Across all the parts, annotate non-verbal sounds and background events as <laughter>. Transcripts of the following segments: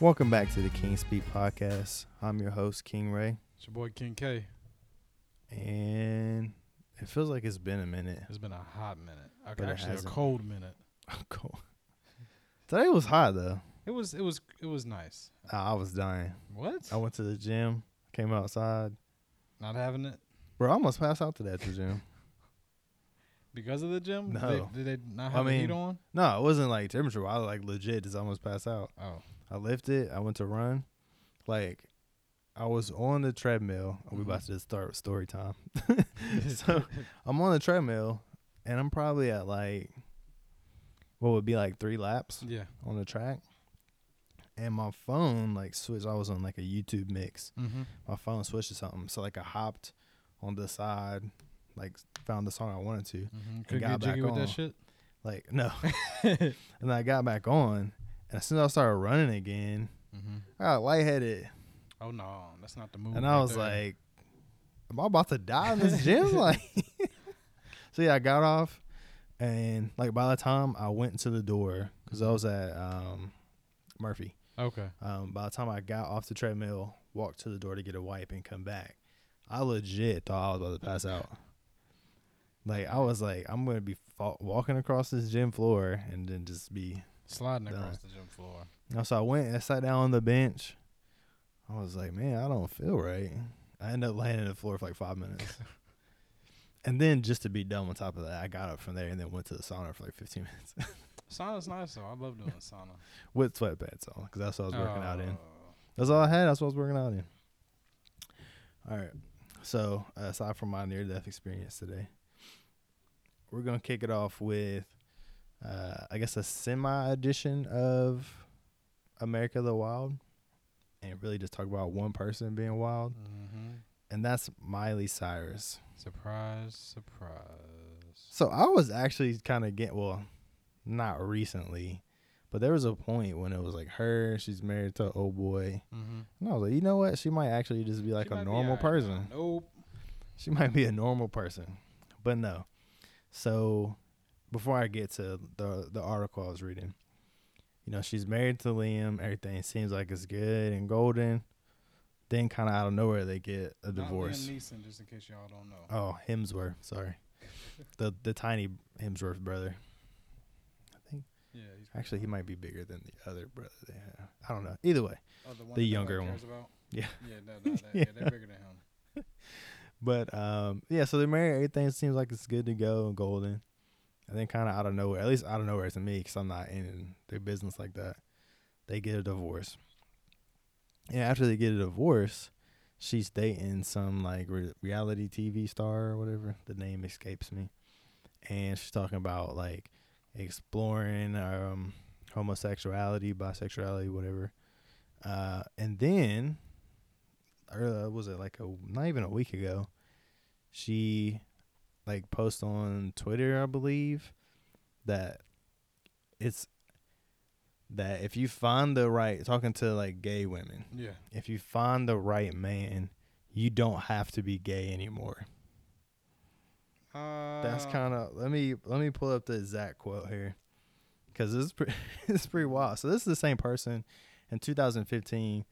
Welcome back to the King Speed podcast. I'm your host, King Ray, It's your boy King K. and it feels like it's been a minute. It's been a hot minute. It Actually, a cold minute. <laughs> cold. Today was hot though. It was. It was. It was nice. I was dying. What? I went to the gym, came outside. Not having it Bro, I almost passed out today at the gym. <laughs> because of the gym? No. They, did they not I have heat mean- on? No, it wasn't like temperature. I like legit just almost passed out. Oh. I lifted. I went to run. Like, I was on the treadmill. We about to start story time. <laughs> <laughs> so I'm on the treadmill, and I'm probably at like what would be like three laps yeah. on the track. And my phone like switched. I was on like a YouTube mix. Mm-hmm. My phone switched to something, so like I hopped on the side, like found the song I wanted to. Mm-hmm. Could got get jiggy with that shit. Like no, <laughs> and then I got back on, and as soon as I started running again, Mm-hmm. I got lightheaded, Oh no, that's not the move. and right I was there. like, "Am I about to die in this gym?" <laughs> like, <laughs> so yeah, I got off, and like by the time I went to the door, because I was at um, Murphy. okay. Um, by the time I got off the treadmill, walked to the door to get a wipe and come back, I legit thought I was about to pass out. Like I was like, I'm gonna be fa- walking across this gym floor and then just be. Sliding across the gym floor. And so I went and sat down on the bench. I was like, man, I don't feel right. I ended up laying on the floor for like five minutes. <laughs> and then just to be dumb on top of that, I got up from there and then went to the sauna for like 15 minutes <laughs> Sauna's nice though. I love doing sauna. with sweatpants on because that's what I was working out in. Oh. That's all I had. That's what I was working out in. All right. So uh, aside from my near death experience today, we're gonna kick it off with, uh, I guess, a semi edition of America the Wild, and really just talk about one person being wild, Mm-hmm. and that's Miley Cyrus. Surprise! Surprise! So I was actually kind of getting well, not recently, but there was a point when it was like her. She's married to an old boy. Mm-hmm. And I was like, you know what? She might actually just be like a normal person. Nope. She might be a normal person, but no. So, before I get to the the article I was reading, you know, she's married to Liam. Everything seems like it's good and golden. Then, kind of out of nowhere, they get a divorce. Not. Liam Neeson, just in case y'all don't know. Oh, Hemsworth. Sorry, the the tiny Hemsworth brother. I think Yeah, he's actually he might be bigger than the other brother they have. I don't know. Either way, oh, the, one the younger one. About? <laughs> Yeah. Yeah, no, no, that, yeah. they're bigger than him. <laughs> But um, yeah, so they're married. Everything seems like it's good to go and golden. And then kind of out of nowhere, at least out of nowhere to me, because I'm not in their business like that. They get a divorce. And after they get a divorce, she's dating some like re- reality TV star or whatever. The name escapes me. And she's talking about like exploring um, homosexuality, bisexuality, whatever. Uh, and then or was it like a not even a week ago she like post on twitter i believe that it's that if you find the right talking to like gay women Yeah. if you find the right man you don't have to be gay anymore Uh, that's kind of let me let me pull up the exact quote here because this is pretty <laughs> it's pretty wild so this is the same person in 2015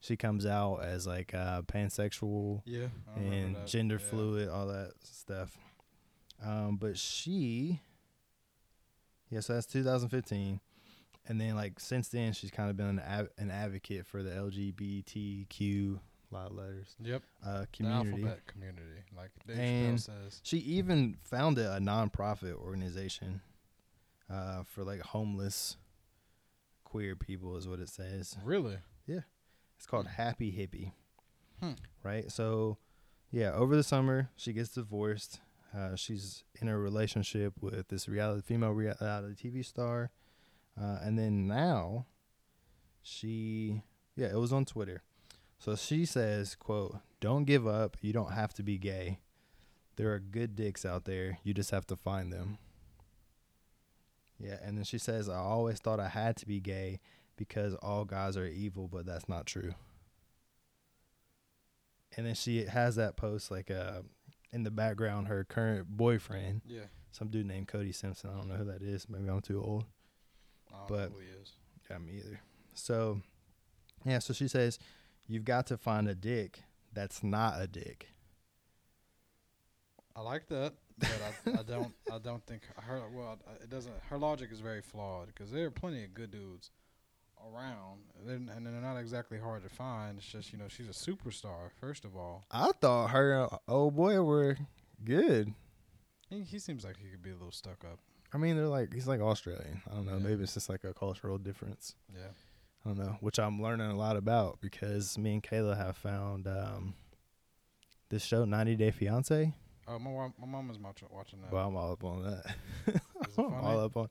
she comes out as like uh pansexual Yeah. And gender Yeah. fluid, all that stuff. Um, but she, yeah, so that's 2015, and then like since then she's kind of been an av- an advocate for the LGBTQ lot of letters Yep. uh The community. alphabet community, like Dave And- says. She even founded a nonprofit organization uh, for like homeless queer people, is what it says. Really? Yeah. It's called Happy Hippie. Hmm. Right? So, yeah, over the summer, she gets divorced. Uh, she's in a relationship with this reality female reality TV star. Uh, and then now, she, yeah, it was on Twitter. So she says, quote, don't give up. You don't have to be gay. There are good dicks out there. You just have to find them. Yeah, and then she says, I always thought I had to be gay because all guys are evil, but that's not true. And then she has that post like uh in the background her current boyfriend, Yeah. some dude named Cody Simpson. I don't know who that is. Maybe I'm too old. I don't But- know who he is. Yeah, me either. So Yeah, so she says, You've got to find a dick that's not a dick. I like that, but I, I don't. I don't think her. Well, it doesn't. Her logic is very flawed because there are plenty of good dudes around, and they're not exactly hard to find. It's just you know she's a superstar. First of all, I thought her uh, old boy were good. he, he seems like he could be a little stuck up. I mean, they're like he's like Australian. I don't know. Yeah. Maybe it's just like a cultural difference. Yeah. I don't know, which I'm learning a lot about because me and Kayla have found um, this show, 90 Day Fiance. Oh, my wa- my mom is watching that. Well, I'm all up on that. <laughs> I'm all up on.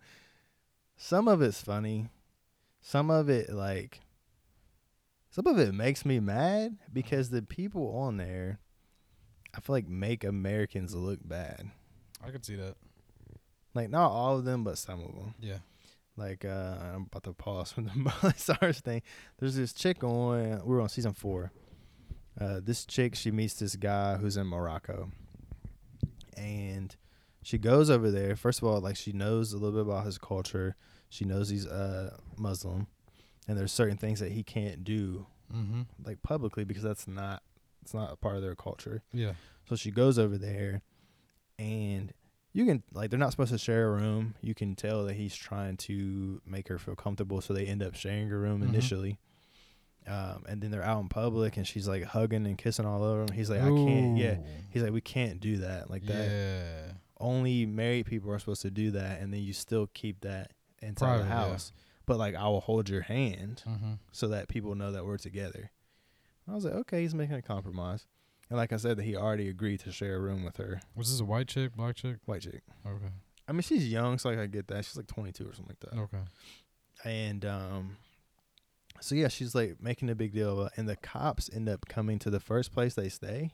Some of it's funny. Some of it like. Some of it makes me mad because the people on there, I feel like make Americans look bad. I could see that. Like not all of them, but some of them. Yeah. Like uh, I'm about to pause from the <laughs> Miley Cyrus thing. There's this chick on. We're on season four. Uh, this chick, she meets this guy who's in Morocco, and she goes over there. First of all, like she knows a little bit about his culture. She knows he's uh Muslim, and there's certain things that he can't do Mm-hmm. like publicly because that's not it's not a part of their culture. Yeah. So she goes over there, and you can like they're not supposed to share a room. You can tell that he's trying to make her feel comfortable, so they end up sharing a room Mhm. initially. Um, and then they're out in public, and she's like hugging and kissing all over him. He's like, I can't. Yeah, he's like, we can't do that like that. Yeah. Only married people are supposed to do that, and then you still keep that inside Private, the yeah. house. But like, I will hold your hand Mm-hmm. so that people know that we're together. I was like, okay, he's making a compromise. And like I said, that he already agreed to share a room with her, Was this a white chick, black chick? white chick. Okay. I mean, she's young, so like I get that. She's like 22 or something like that. Okay. And um, so yeah, she's like making a big deal about, and the cops end up coming to the first place they stay,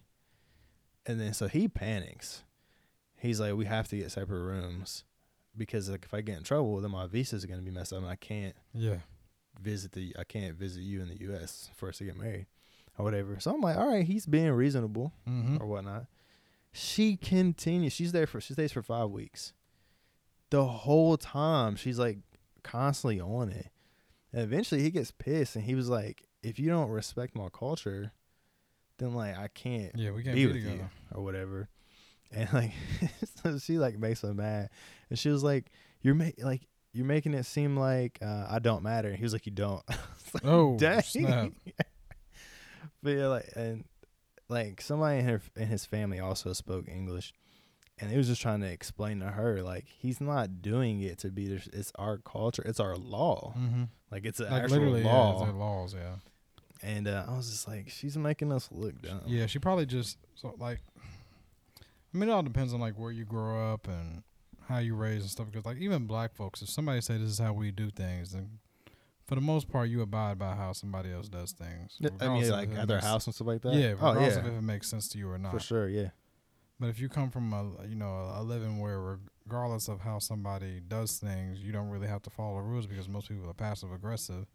and then so he panics. He's like, we have to get separate rooms because like if I get in trouble, then my visa's are gonna be messed up, and I can't Yeah. visit the I can't visit you in the U.S. for us to get married or whatever. So I'm like, all right, he's being reasonable Mm-hmm. or whatnot. She continues. She's there for she stays for five weeks. The whole time she's like constantly on it. And eventually he gets pissed and he was like, if you don't respect my culture, then like I can't Yeah, we can't be be, with together. you or whatever. And <laughs> like so she like makes him mad. And she was like, You're ma- like you're making it seem like uh, I don't matter. And he was like, You don't. <laughs> Like, Oh, Dang. snap. <laughs> but yeah, like and like somebody in her in his family also spoke English, and he was just trying to explain to her like he's not doing it to be this. It's our culture. It's our law. Mm-hmm. Like it's an Like actual yeah, law. their laws, yeah. and uh, I was just like, she's making us look dumb. Yeah, she probably just so like. I mean, it all depends on like where you grow up and how you raise and stuff. Because like even black folks, if somebody say this is how we do things, then for the most part you abide by how somebody else does things. I mean, like at their house and stuff like that. Yeah, oh regardless yeah, of if it makes sense to you or not. for sure. Yeah, But if you come from a you know a living where regardless of how somebody does things, you don't really have to follow the rules because most people are passive aggressive.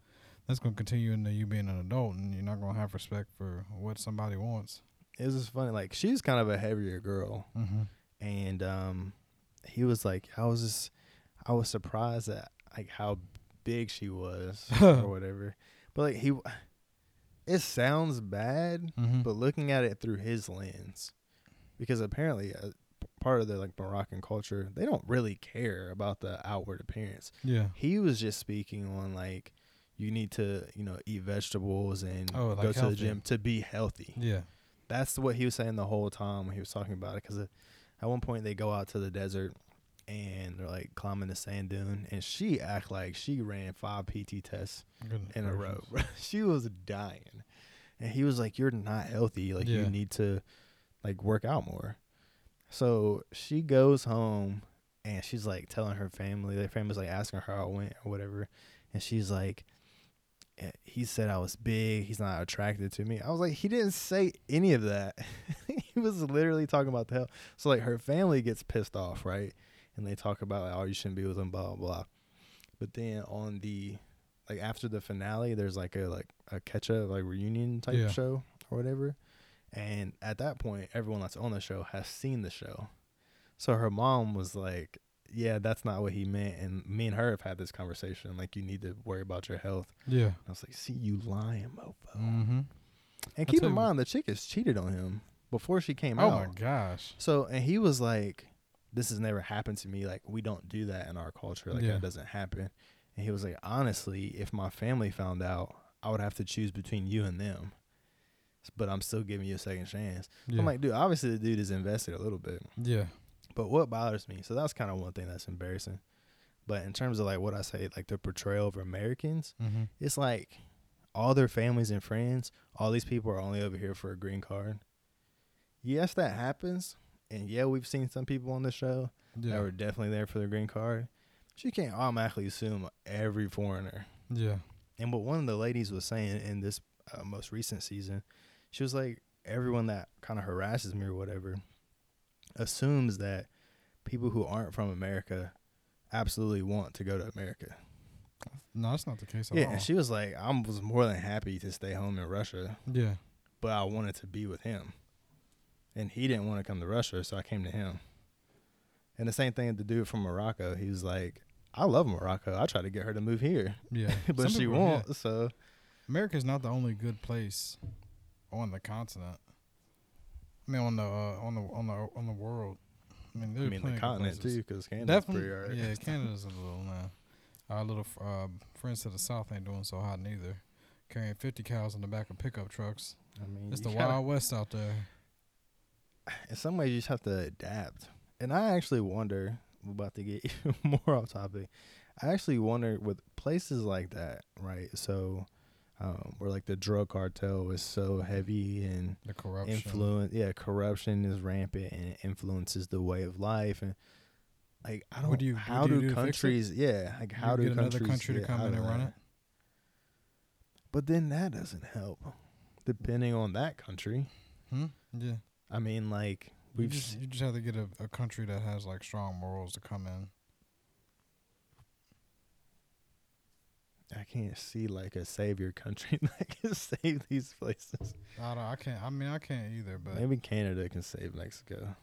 That's going to continue into you being an adult, and you're not going to have respect for what somebody wants. It was just funny. Like she's kind of a heavier girl, Mm-hmm. and um, he was like, I was just, I was surprised at like how big she was <laughs> or whatever. But like he, it sounds bad, Mm-hmm. but looking at it through his lens, because apparently uh, part of the like Moroccan culture, they don't really care about the outward appearance. yeah. He was just speaking on like. You need to, you know, eat vegetables and Oh, go like to the gym to be healthy. Yeah. That's what he was saying the whole time when he was talking about it. Because at one point they go out to the desert and they're like climbing the sand dune, and she act like she ran five PT tests Goodness in a row. <laughs> she was dying, and he was like, "You're not healthy. Like Yeah. you need to like work out more." So she goes home and she's like telling her family. Their family's like asking her how it went or whatever, and she's like. "Eh, He said I was big. He's not attracted to me. I was like, he didn't say any of that. <laughs> he was literally talking about the hell. So like, her family gets pissed off, right? And they talk about like, oh, you shouldn't be with him, blah blah blah. But then on the like after the finale, there's like a like a catch up like reunion type Yeah. show or whatever. And at that point, everyone that's on the show has seen the show. So her mom was like yeah, that's not what he meant. And me and her have had this conversation. Like, you need to worry about your health. Yeah. I was like, see, you lying, mofo. Mm-hmm. And keep in mind, the chick has cheated on him before she came Oh out. Oh my gosh. So, and he was like, this has never happened to me. Like, we don't do that in our culture. Like, Yeah. that doesn't happen. And he was like, honestly, if my family found out, I would have to choose between you and them. But I'm still giving you a second chance. Yeah. I'm like, dude, obviously the dude is invested a little bit. yeah. But what bothers me, so that's kind of one thing that's embarrassing. But in terms of like what I say, like the portrayal of Americans, Mm-hmm. it's like all their families and friends, all these people are only over here for a green card. Yes, that happens. And yeah, we've seen some people on the show that were definitely there for the green card. But you can't automatically assume every foreigner. Yeah. And what one of the ladies was saying in this uh, most recent season, she was like, everyone that kind of harasses me or whatever assumes that people who aren't from America absolutely want to go to America. No, that's not the case at Yeah, all. and she was like, I was more than happy to stay home in Russia, yeah. but I wanted to be with him. And he didn't want to come to Russia, so I came to him. And the same thing with the dude from Morocco. He was like, I love Morocco. I tried to get her to move here, Yeah. <laughs> but Some she people- won't. So America's not the only good place on the continent. I mean, on the uh, on the on the on the world. I mean, I mean the continent too, because Canada's pretty alright. yeah. Canada's a little now. Our little uh, friends to the south ain't doing so hot neither. Carrying fifty cows in the back of pickup trucks. I mean, It's the gotta- wild west out there. <sighs> In some ways, you just have to adapt. And I actually wonder. About to get <laughs> even more off topic. I actually wonder with places like that, right? So, um, where like the drug cartel is so heavy and The corruption. influence, yeah, corruption is rampant and it influences the way of life and. Like I don't. What do you- how do do, do to fix it? countries? Yeah, like You how do get another countries country to come in and run it? But then that doesn't help, depending on that country. Hmm? Yeah. I mean, like we've just, you just have to get a, a country that has like strong morals to come in. I can't see like a savior country <laughs> that can save these places. I don't, I can't. I mean, I can't either. But maybe, Canada can save Mexico.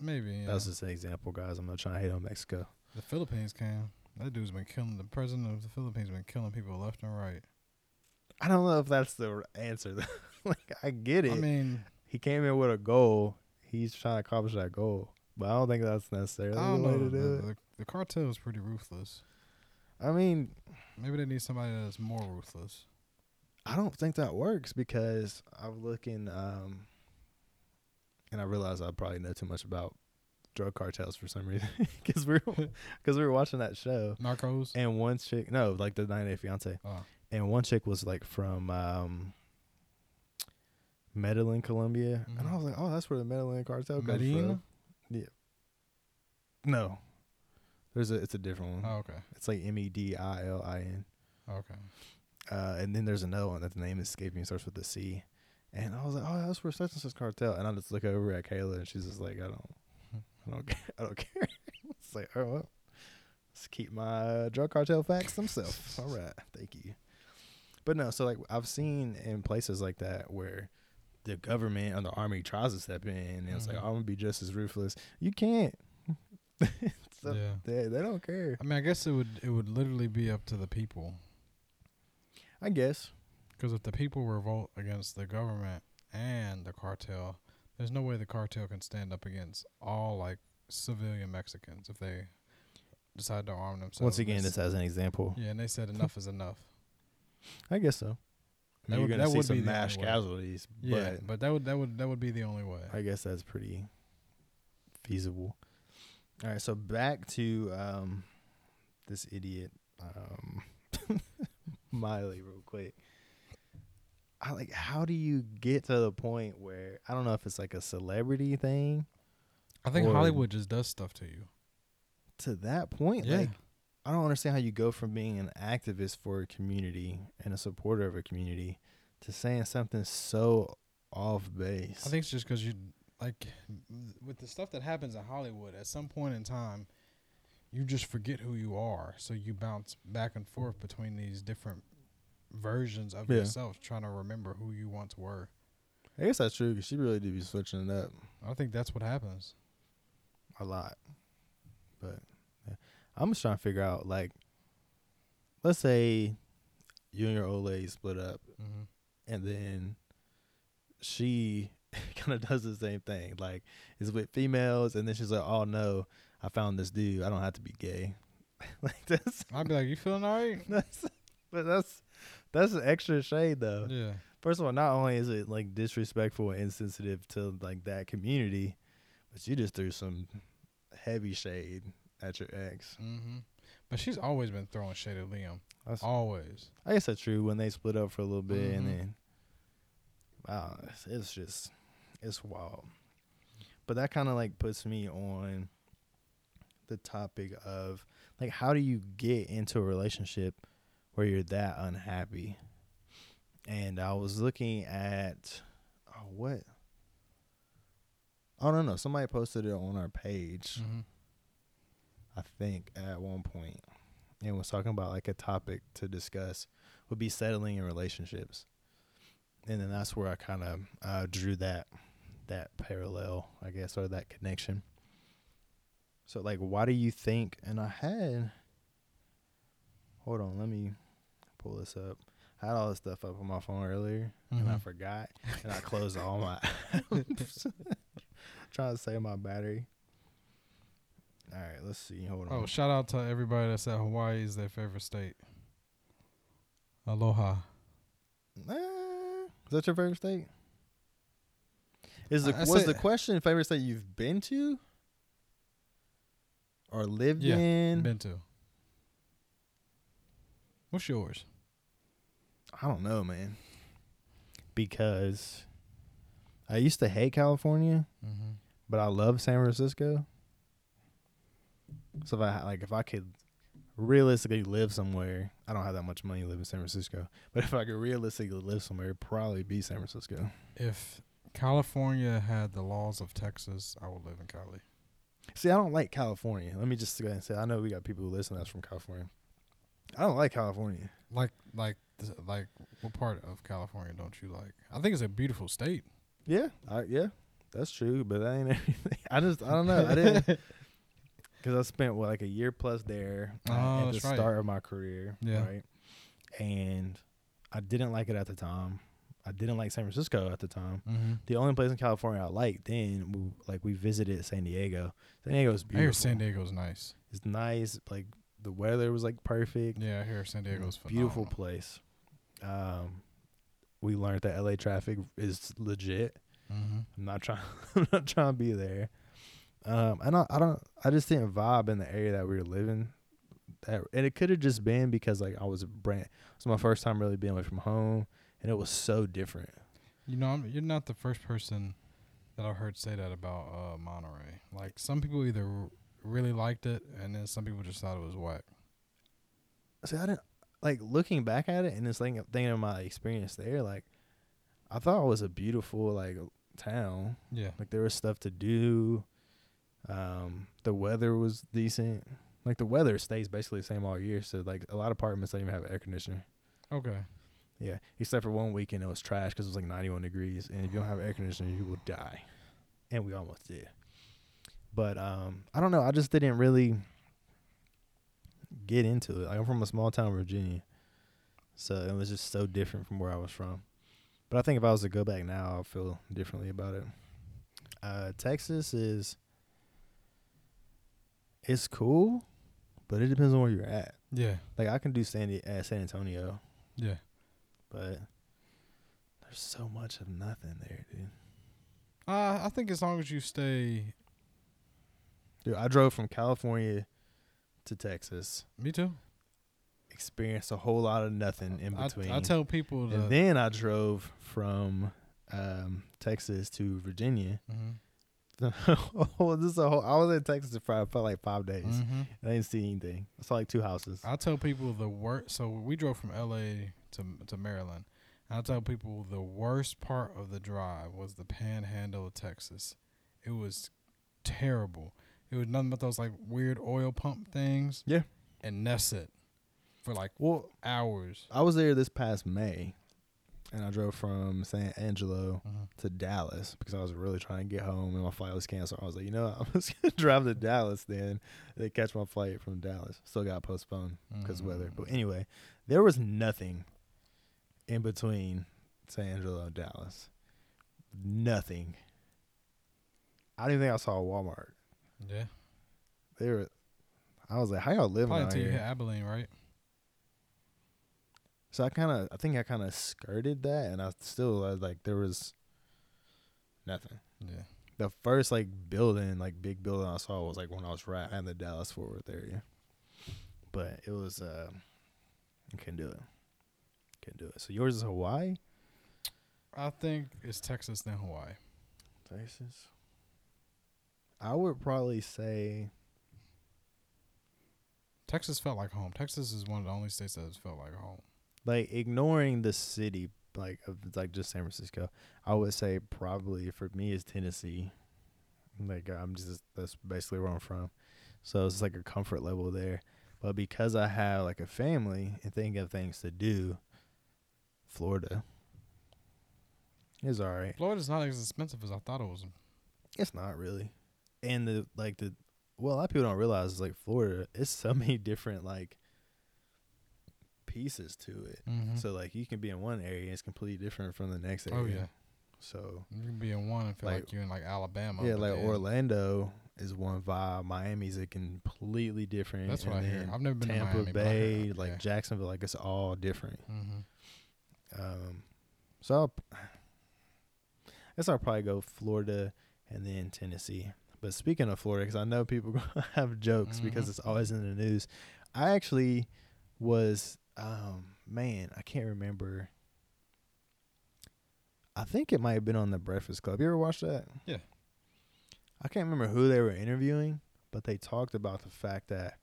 Maybe yeah. That's just an example, guys. I'm not trying to hate on Mexico. the Philippines can. That dude's been killing. The president of the Philippines been killing people left and right. I don't know if that's the answer. <laughs> though. like I get it. I mean, he came in with a goal. He's trying to accomplish that goal, but I don't think that's necessarily the way to The, do it. the, the cartel is pretty ruthless. I mean, Maybe they need somebody that's more ruthless. I don't think that works because I'm looking, um, and I realize I probably know too much about drug cartels for some reason <laughs> because we're <laughs> because we were watching that show Narcos. and one chick, no, like the 90 Day Fiance, Oh, and one chick was like from um, Medellin, Colombia, and I was like, oh, that's where the Medellin cartel comes Medellin? from. No, there's a it's a different one. Oh, okay. It's like M E D I L I N. Okay. Uh, and then there's another one that the name is escaping me, starts with the C. And I was like, oh, that's for such and such cartel. And I just look over at Kayla, and she's just like, I don't, I don't <laughs> care. I don't care. <laughs> it's like, oh well, let's keep my drug cartel facts themselves. All right, thank you. But no, so like I've seen in places like that where the government or the army tries to step in, and it's like, Mhm. I'm gonna be just as ruthless. You can't. <laughs> so yeah. they they don't care. I mean, I guess it would it would literally be up to the people. I guess. Because if the people revolt against the government and the cartel, there's no way the cartel can stand up against all like civilian Mexicans if they decide to arm themselves. Once again, This- this as an example. yeah, and they said enough is enough. I guess so. I That mean, you're that gonna see would some the mass casualties, Yeah, but but that would that would that would be the only way. I guess that's pretty feasible. All right, so back to um, this idiot um, <laughs> Miley, real quick. I like. How do you get to the point where I don't know if it's like a celebrity thing I think Hollywood just does stuff to you. to that point? Yeah. Like, I don't understand how you go from being an activist for a community and a supporter of a community to saying something so off base. I think it's just because you like with the stuff that happens in Hollywood. At some point in time, you just forget who you are, so you bounce back and forth between these different versions of Yeah. yourself, trying to remember who you once were. I guess that's true because she really did be switching it up I think that's what happens. a lot. But yeah. I'm just trying to figure out like, let's say you and your old lady split up, Mm-hmm. and then she <laughs> kind of does the same thing. Like, is with females, and then she's like, "Oh no, I found this dude. I don't have to be gay." <laughs> like that's I'd be like, "You feeling all right?" <laughs> that's but that's that's an extra shade though. Yeah. First of all, not only is it like disrespectful and insensitive to like that community, but you just threw some heavy shade at your ex. Mm-hmm. But she's always been throwing shade at Liam. That's, Always. I guess that's true when they split up for a little bit and Mhm. then wow, it's just it's wild. But that kind of like puts me on the topic of like how do you get into a relationship where you're that unhappy? And I was looking at oh what I don't know. Somebody posted it on our page. Mm-hmm. I think at one point, and was talking about like a topic to discuss would be settling in relationships, and then that's where I kind of uh, drew that that parallel, I guess, or that connection. So, like, why do you think? And I had, hold on, let me pull this up. I had all this stuff up on my phone earlier, and I Mhm. forgot, and I closed all my. <laughs> <laughs> Trying to save my battery. All right, let's see. Hold on. Oh, shout out to everybody that said Hawaii is their favorite state. Aloha. Uh, is that your favorite state? Is the I- I was the question favorite state you've been to or lived Yeah, in? Been to. What's yours? I don't know, man. Because I used to hate California, Mm-hmm. but I love San Francisco. So if I like, if I could realistically live somewhere, I don't have that much money to live in San Francisco. But if I could realistically live somewhere, it'd probably be San Francisco. If California had the laws of Texas, I would live in Cali. See, I don't like California. Let me just go ahead and say, I know we got people who listen to us from California. I don't like California. Like, like, like, what part of California don't you like? I think it's a beautiful state. Yeah, I, yeah, that's true. But that ain't <laughs> everything. I just, I don't know. I didn't <laughs> because I spent what like a year plus there uh, Oh, at the right. start of my career. Yeah. Right. And I didn't like it at the time. I didn't like San Francisco at the time. Mm-hmm. The only place in California I liked then, we, like we visited San Diego. San Diego's I beautiful. hear San Diego's nice. It's nice. Like the weather was like perfect. Yeah, I hear San Diego's beautiful phenomenal. place. Um, we learned that LA traffic is legit. Mm-hmm. I'm not trying. <laughs> I'm not trying to be there. Um, and I, I don't. I just didn't vibe in the area that we were living. That and it could have just been because like I was a brand. It's my first time really being away from home, and it was so different. You know, I'm, you're not the first person that I've heard say that about uh, Monterey. Like some people either r- really liked it, and then some people just thought it was whack. See, I didn't like looking back at it and just thinking thinking of my experience there. Like, I thought it was a beautiful like town. Yeah, Like there was stuff to do. Um, the weather was decent. Like the weather stays basically the same all year. So like a lot of apartments don't even have air conditioner. okay. Yeah, except for one weekend it was trash because it was like 91 degrees, and if you don't have air conditioning, you will die. And we almost did. But um, I don't know. I just didn't really get into it. Like, I'm from a small town, Virginia, so it was just so different from where I was from. But I think if I was to go back now, I'll feel differently about it. Uh, Texas is it's cool, but it depends on where you're at. Yeah, Like I can do Sandy at San Antonio, yeah. But there's so much of nothing there, dude. Uh, I think as long as you stay, Dude, I drove from California to Texas, me too. experienced a whole lot of nothing in between. I tell people and then I drove from um, Texas to Virginia. Mhm, <laughs> oh, this is a whole. I was in Texas for I felt like five days. mhm. I didn't see anything. I saw like two houses. I tell people the worst. So we drove from L.A. to to Maryland. And I tell people the worst part of the drive was the Panhandle of Texas. It was terrible. It was nothing but those like weird oil pump things. Yeah. and that's it for like Well, hours. I was there this past May, and I drove from San Angelo Mhm. to Dallas because I was really trying to get home and my flight was canceled. I was like, you know. <laughs> I'm just gonna drive to Dallas then. They catch my flight from Dallas. Still got postponed because of weather. But anyway, there was nothing in between San Angelo and Dallas. Nothing. I don't even think I saw a Walmart. Yeah. They were. I was like, how y'all living Probably out until you here? hit Abilene, right? So I kind of, I think I kind of skirted that, and I still I was like, there was nothing. Yeah. The first like building, like big building I saw was like when I was right in the Dallas Fort Worth area, but it was, uh, I couldn't do it. Do it. So yours is Hawaii, I think it's Texas then Hawaii. Texas. I would probably say Texas felt like home. Texas is one of the only states that has felt like home. like ignoring the city, like of like just San Francisco. I would say probably for me is Tennessee. Like I'm just that's basically where I'm from, so it's like a comfort level there. But because I have like a family and think of things to do, Florida is all right. Florida's not as expensive as I thought it was. It's not really, and the like the well, a lot of people don't realize is like Florida. It's so <laughs> many different like pieces to it. Mm-hmm. So like you can be in one area, and it's completely different from the next area. oh yeah, So you can be in one and feel like, Like- you're in like Alabama. yeah, like Orlando is one vibe. Miami's a completely different. That's what and I hear. I've never been to Tampa Miami, but I Bay, like yeah. Jacksonville, like it's all different. Mm-hmm. Um, so I'll, I <sighs> guess I'll probably go Florida and then Tennessee. But speaking of Florida, because I know people <laughs> have jokes because Mhm. it's always in the news. I actually was, um, man, I can't remember. I think it might have been on the Breakfast Club. You ever watched that? Yeah. I can't remember who they were interviewing, but they talked about the fact that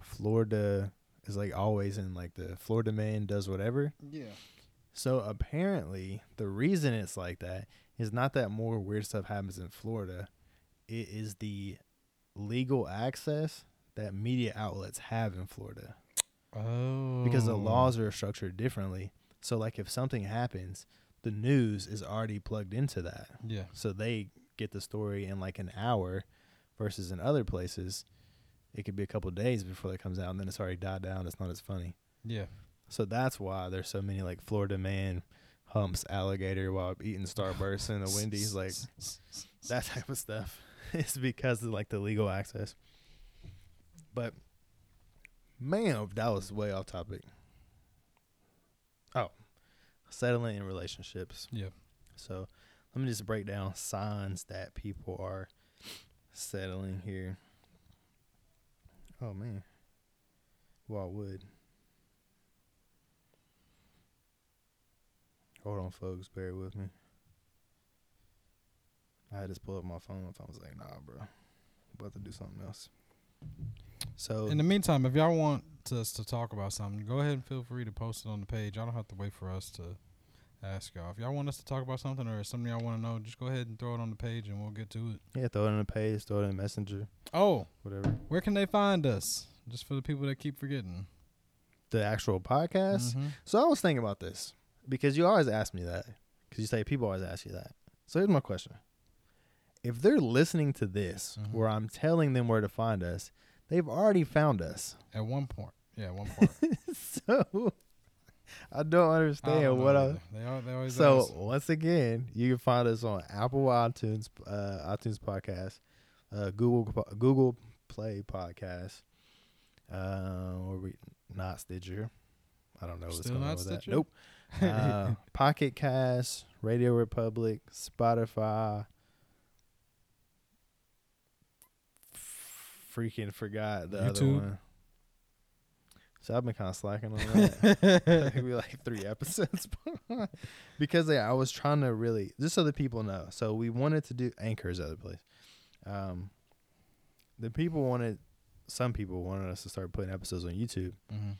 Florida is like always in like the Florida man does whatever. Yeah. So apparently, the reason it's like that is not that more weird stuff happens in Florida. It is the legal access that media outlets have in Florida Oh. because the oh. laws are structured differently. So, like, if something happens, the news is already plugged into that. Yeah. So they get the story in like an hour versus in other places, it could be a couple days before that comes out and then it's already died down. It's not as funny. Yeah. So that's why there's so many like Florida man humps alligator while eating Starburst in the Wendy's, like that type of stuff. <laughs> It's because of like the legal access. But man, that was way off topic. Oh, settling in relationships. Yeah. So let me just break down signs that people are settling here. Oh man. Well, I would. Hold on, folks. Bear with me. I had to pull up my phone. My phone was like, nah, bro. about to do something else. So, In the meantime, if y'all want us to talk about something, go ahead and feel free to post it on the page. I don't have to wait for us to ask y'all. If y'all want us to talk about something or something y'all want to know, just go ahead and throw it on the page and we'll get to it. yeah, throw it on the page, throw it in Messenger, Oh, whatever. where can they find us? Just for the people that keep forgetting. The actual podcast. Mhm. So I was thinking about this because you always ask me that because you say people always ask you that. So here's my question: If they're listening to this, Mhm. where I'm telling them where to find us, they've already found us. At one point. Yeah, at one <laughs> point. so I don't I understand don't what I. They, al- they always So ask. once again, you can find us on Apple iTunes, uh, iTunes podcast, uh, Google Google Play podcast, uh, or we not Stitcher. I don't know what's Still going on not with Stitcher? that. Nope. Uh, <laughs> Pocket Cast, RadioPublic, Spotify. Freaking forgot the other one. So I've been kind of slacking on that. <laughs> Maybe like three episodes <laughs> because yeah, I was trying to really just so the people know. So we wanted to do Anchor's other place. Um, the people wanted, some people wanted us to start putting episodes on YouTube, Mhm.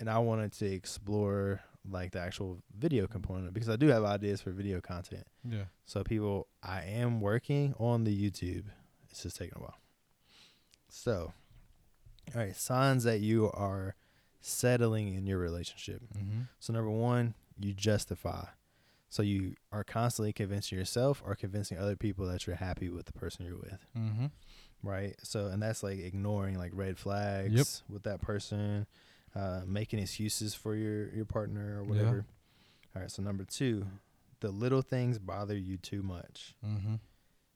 and I wanted to explore like the actual video component because I do have ideas for video content. Yeah. So people, I am working on the YouTube. It's just taking a while. So, all right, signs that you are settling in your relationship. Mm-hmm. So number one, you justify. So you are constantly convincing yourself or convincing other people that you're happy with the person you're with, Mm-hmm. right? So and that's like ignoring like red flags with that person, uh, making excuses for your your partner or Yeah. whatever. All right. So number two, the little things bother you too much. Mm-hmm.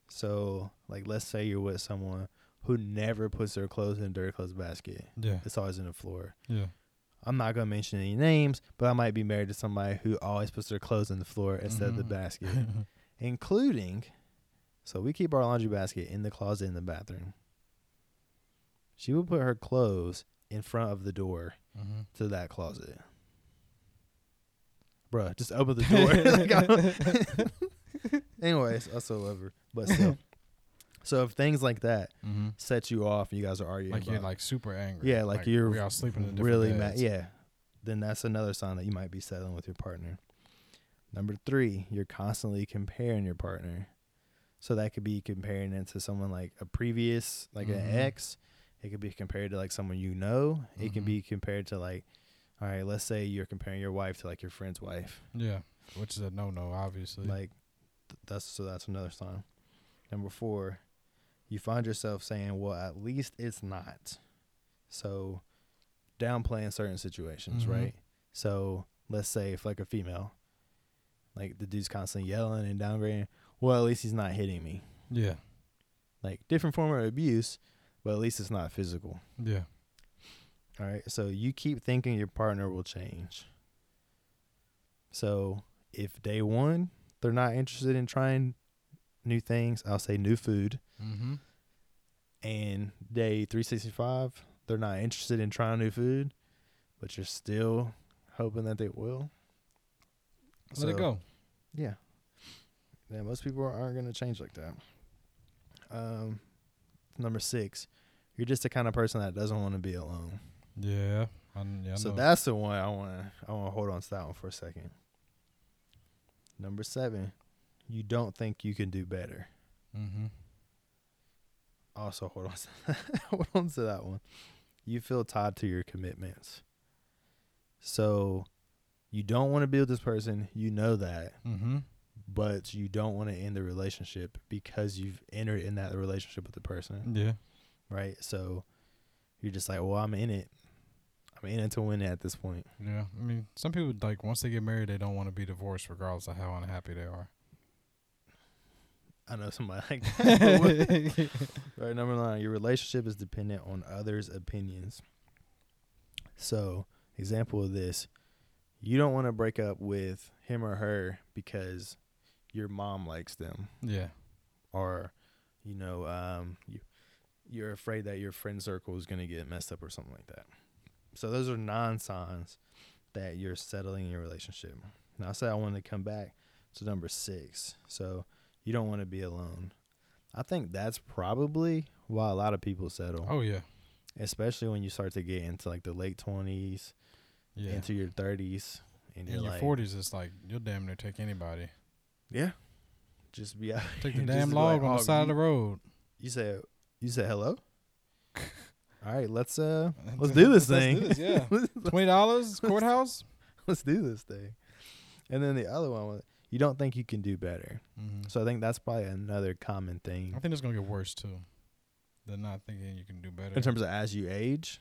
So like let's say you're with someone who never puts their clothes in a dirty clothes basket. Yeah. It's always in the floor. Yeah. I'm not gonna mention any names, but I might be married to somebody who always puts their clothes in the floor instead of the Mhm. basket, <laughs> including. So we keep our laundry basket in the closet in the bathroom. She would put her clothes in front of the door mm-hmm. to that closet. Bruh, just open the door. <laughs> <laughs> Like, <laughs> Anyways, I still love her, but still. so if things like that mm-hmm. set you off, and you guys are arguing. Like you're like super angry. Yeah, like you're we all sleeping really mad. Yeah, then that's another sign that you might be settling with your partner. Number three, you're constantly comparing your partner. So that could be comparing it to someone like a previous, like Mhm. an ex. It could be compared to like someone you know. It can Mhm. be compared to like, all right, let's say you're comparing your wife to like your friend's wife. Yeah. Which is a no no, obviously. Like, th- that's so that's another sign. Number four, you find yourself saying, "Well, at least it's not." So, downplaying certain situations, Mhm. right? So, let's say if like a female, like the dude's constantly yelling and downgrading. Well, at least he's not hitting me. yeah. Like different form of abuse, but at least it's not physical. Yeah. All right. So you keep thinking your partner will change. So if day one they're not interested in trying new things, I'll say new food. Mm-hmm. And day 365, they're not interested in trying new food, but you're still hoping that they will. Let it go. Yeah. Yeah, most people aren't going to change like that. Um, number six, you're just the kind of person that doesn't want to be alone. Yeah. I, yeah I so know. that's the one I want to I want to hold on to that one for a second. Number 7, you don't think you can do better. Mm-hmm. Also hold on to, <laughs> hold on to that one. You feel tied to your commitments. So you don't want to be with this person, you know that, Mm-hmm. But you don't want to end the relationship because you've entered in that relationship with the person, Yeah. right? So you're just like, "Well, I'm in it. I'm in it to win it at this point." Yeah. I mean, some people like once they get married, they don't want to be divorced, regardless of how unhappy they are. I know somebody like <laughs> that. <laughs> Right, number nine, your relationship is dependent on others' opinions. So, example of this, you don't want to break up with him or her because your mom likes them, yeah. or you know, um, you you're afraid that your friend circle is gonna get messed up or something like that. So those are non signs that you're settling in your relationship. Now I said I wanted to come back to number six. So you don't want to be alone. I think that's probably why a lot of people settle, Oh yeah. especially when you start to get into like the late twenties, Yeah. into your thirties, and In your like, forties, it's like you'll damn near take anybody. Yeah, just be out. Take <laughs> the damn log like, on the "Oh, side of the road. You say you say hello. <laughs> All right, let's uh let's do this Let's thing. do this, yeah. <laughs> Twenty dollars courthouse. let's do this thing. And then the other one, was, you don't think you can do better. Mm-hmm. So I think that's probably another common thing. I think it's gonna get worse too. They're not thinking you can do better. in terms of as you age,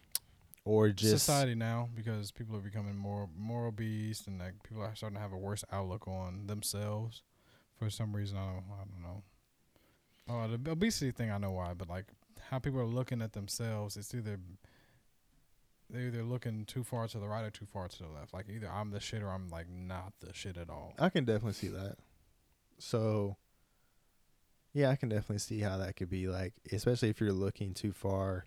or just society now because people are becoming more more obese and like people are starting to have a worse outlook on themselves for some reason. I don't, I don't know. Oh, the obesity thing I know why, but like how people are looking at themselves, it's either they're either looking too far to the right or too far to the left. Like either I'm the shit or I'm like not the shit at all. I can definitely see that. So, yeah, I can definitely see how that could be like, especially if you're looking too far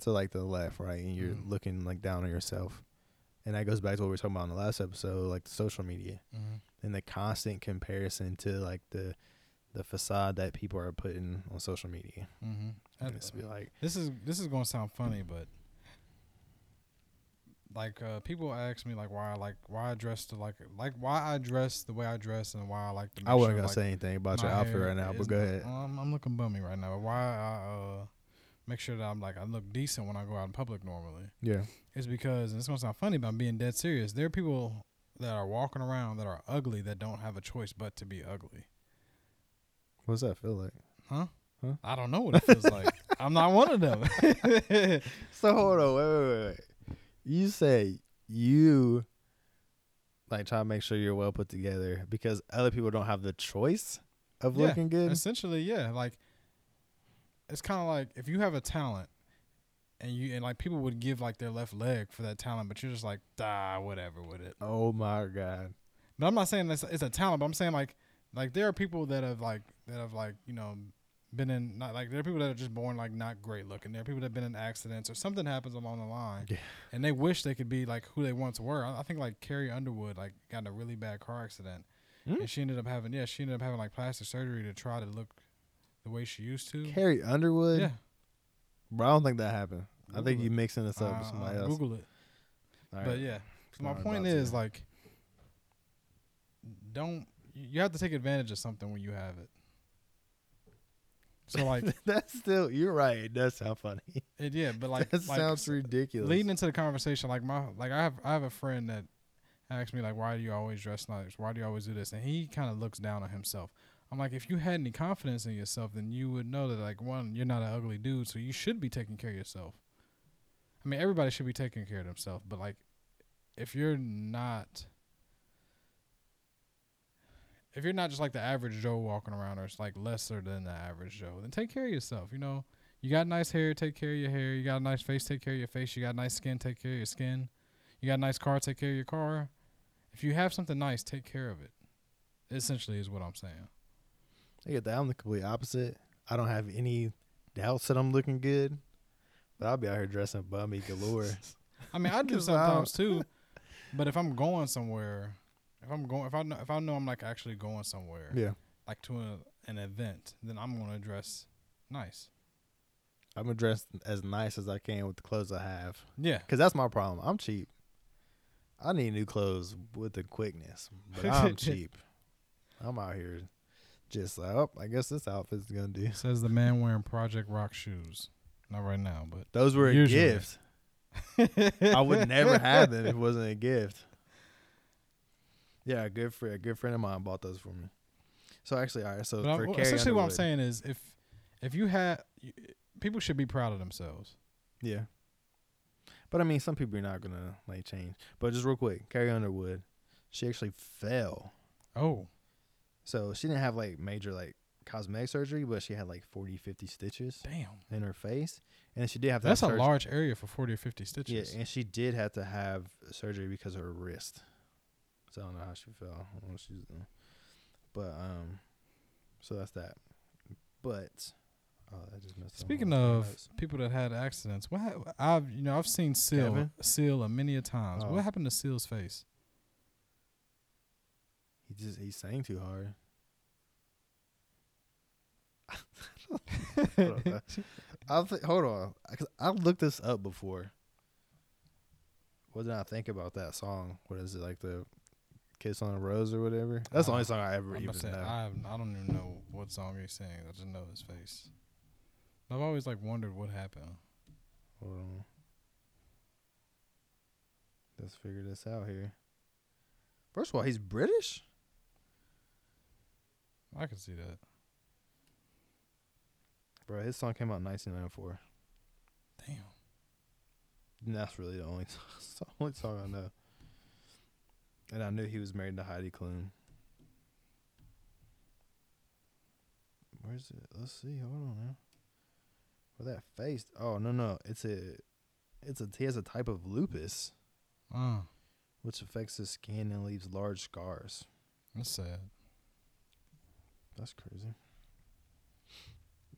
to like the left, right, and you're Mhm. looking like down on yourself. And that goes back to what we were talking about in the last episode, like the social media Mm-hmm. and the constant comparison to like the the facade that people are putting on social media. Mm-hmm. And it's be like, This is this is gonna sound funny, but like uh, people ask me like why I like why I dress to like like why I dress the way I dress and why I like to. I wasn't sure, gonna like, say anything about your outfit right now, but go ahead. Um, I'm looking bummy right now. Why I uh make sure that I'm like I look decent when I go out in public normally Yeah. It's because and it's gonna sound funny, but I'm being dead serious. There are people that are walking around that are ugly that don't have a choice but to be ugly. What's that feel like? Huh? Huh? I don't know what it feels like. <laughs> I'm not one of them. <laughs> So hold on, wait, wait, wait, wait. You say you like try to make sure you're well put together because other people don't have the choice of Yeah, looking good. Essentially, yeah. Like it's kind of like if you have a talent and you and like people would give like their left leg for that talent, but you're just like, ah, whatever with it. Oh my god. But I'm not saying that's it's a talent, but I'm saying like like there are people that have like that have like you know been in not like there are people that are just born like not great looking. There are people that have been in accidents or something happens along the line, Yeah. and they wish they could be like who they once were. I, I think like Carrie Underwood like got in a really bad car accident, Hmm? and she ended up having yeah she ended up having like plastic surgery to try to look the way she used to. Carrie Underwood? yeah, Bro, I don't think that happened. I think Google you it. mixing this up with Uh, somebody uh, else. Google it. All But yeah, so my point is like, don't you have to take advantage of something when you have it. So <laughs> like, that's still you're right. It does sound funny. it, yeah, but like, <laughs> that like sounds ridiculous. leading into the conversation, like my like I have I have a friend that asks me like, why do you always dress nice? Why do you always do this? And he kind of looks down on himself. I'm like, if you had any confidence in yourself, then you would know that like one, you're not an ugly dude, so you should be taking care of yourself. I mean, everybody should be taking care of themselves, but like, if you're not, if you're not just like the average Joe walking around, or it's like lesser than the average Joe, then take care of yourself. You know, you got nice hair, take care of your hair. You got a nice face, take care of your face. You got nice skin, take care of your skin. You got a nice car, take care of your car. If you have something nice, take care of it. Essentially, is what I'm saying. I get that. I'm the complete opposite. I don't have any doubts that I'm looking good, but I'll be out here dressing bummy galore. <laughs> I mean, I do <laughs> 'Cause I don't- sometimes too, but if I'm going somewhere, if I'm going, if I know, if I know I'm like actually going somewhere, yeah, like to a, an event, then I'm gonna dress nice. I'm gonna dress as nice as I can with the clothes I have, Yeah, cause that's my problem. I'm cheap. I need new clothes with the quickness, but I'm <laughs> cheap. I'm out here just like, oh, I guess this outfit's gonna do. says the man wearing Project Rock shoes. Not right now, but Those were a gift. I would never have them if it wasn't a gift. Yeah, a good friend, a good friend of mine bought those for me. So actually, all right. So But for well, Carrie essentially, what I'm saying is, if if you had, people should be proud of themselves. Yeah. But I mean, some people are not gonna like change. But just real quick, Carrie Underwood, she actually fell. Oh, So she didn't have like major like cosmetic surgery, but she had like 40, 50 stitches damn, in her face, and she did have to that's a surgery. large area for forty or fifty stitches. Yeah, and she did have to have surgery because of her wrist. So I don't know how she fell. I don't know what she's doing. But um, so that's that. But oh, I just messed Speaking of notes. people that had accidents, what ha- I've you know I've seen Seal Kevin? Seal a many a times. Oh. What happened to Seal's face? He just he sang too hard. <laughs> Hold on. I'll th- hold on. I, looked this up before. What did I think about that song? What is it like the "Kiss on a Rose" or whatever? That's the Uh, only song I ever I'm even say, know. I have, I don't even know what song he's singing. I just know his face. I've always like wondered what happened. Hold on. Let's figure this out here. First of all, he's British. I can see that. Bro, his song came out in 1994. Damn. And that's really the only <laughs> the only song I know. And I knew he was married to Heidi Klum. Where's it? Let's see. Hold on now. Where that face? Oh no no! It's a, it's a. He has a type of lupus, Uh, which affects his skin and leaves large scars. that's sad. That's crazy.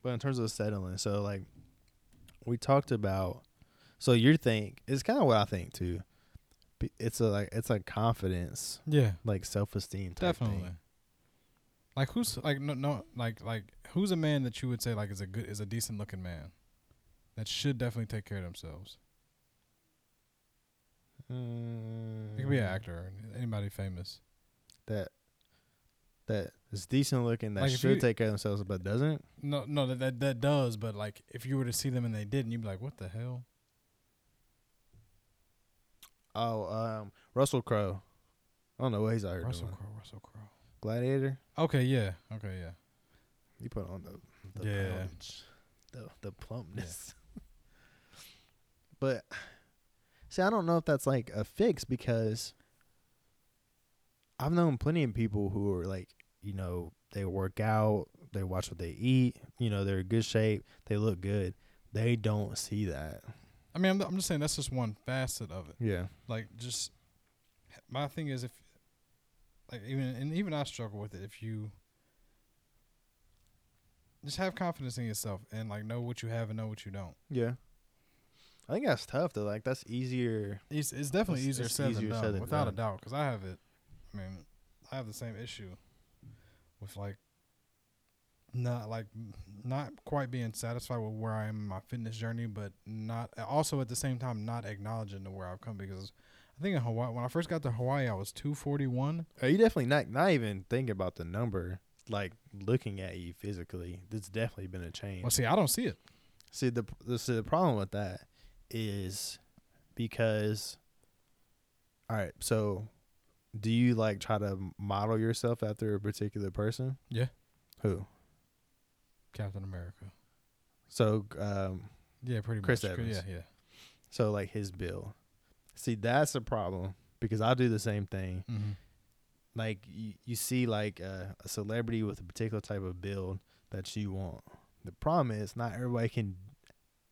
But in terms of settling, so like we talked about, so your thing is kind of what I think too. It's a like it's a confidence, Yeah, like self esteem definitely. thing. Like who's like no no like like who's a man that you would say like is a good is a decent looking man that should definitely take care of themselves. It could be an Mm, actor, or anybody famous. that that is decent looking that Like, should you- take care of themselves but doesn't. No, no, that, that that does. But like, if you were to see them and they didn't, you'd be like, "What the hell?" Oh, um, Russell Crowe. I don't know what he's out here Russell doing. Crowe. Russell Crowe. Gladiator. Okay, yeah. Okay, yeah. He put on the, the Yeah. poundage, the the plumpness. <laughs> but see, I don't know if that's like a fix because I've known plenty of people who are like, you know, they work out, they watch what they eat, you know, they're in good shape, they look good. They don't see that. I mean, I'm, I'm just saying that's just one facet of it. Yeah. Like, just my thing is if, like, even and even I struggle with it. If you just have confidence in yourself and like know what you have and know what you don't. Yeah. I think that's tough though. Like that's easier. It's it's definitely It's- easier it's said easier than said done, than without done. a doubt. Because I have it. I mean, I have the same issue with like not like not quite being satisfied with where I am in my fitness journey, but not also at the same time not acknowledging the where I've come because I think in Hawaii when I first got to Hawaii I was two forty one. Are uh, you definitely not not even thinking about the number? Like looking at you physically, there's definitely been a change. Well, see, I don't see it. See the the, see, the problem with that is because all right, so do you like try to model yourself after a particular person? Yeah. Who? Captain America. So um Yeah, pretty Chris much. Evans. Yeah, yeah. so like his bill. See, that's a problem because I do the same thing. Mm-hmm. Like you, you see like uh, a celebrity with a particular type of build that you want. The problem is not everybody can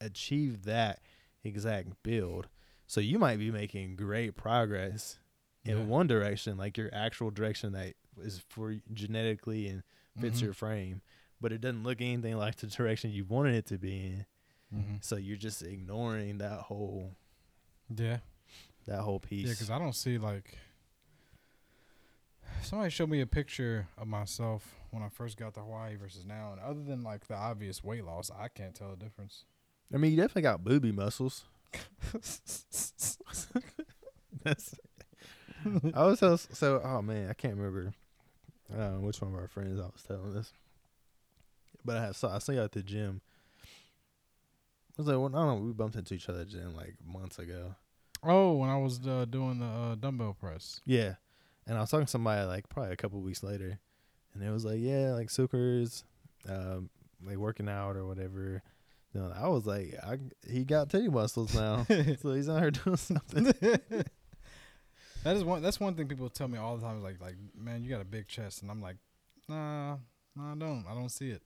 achieve that exact build. So you might be making great progress in Yeah. one direction, like your actual direction that is for genetically and fits Mhm. your frame, but it doesn't look anything like the direction you wanted it to be in. Mhm. So you're just ignoring that whole Yeah. that whole piece. Yeah, because I don't see like somebody showed me a picture of myself when I first got to Hawaii versus now, and other than like the obvious weight loss, I can't tell the difference. I mean, you definitely got booby muscles. <laughs> <laughs> That's. <laughs> I was so, so. Oh man, I can't remember uh, which one of our friends I was telling this, but I saw I saw you at the gym. I was like, well, I don't know. We bumped into each other at the gym like months ago. Oh, when I was uh, doing the uh, dumbbell press. Yeah, and I was talking to somebody like probably a couple weeks later, and it was like, yeah, like Sucker's, um, like working out or whatever. You know, I was like, I he got titty muscles now, <laughs> so he's out here doing something. <laughs> That is one. That's one thing people tell me all the time. Is like, like, man, you got a big chest, and I'm like, nah, nah, I don't. I don't see it.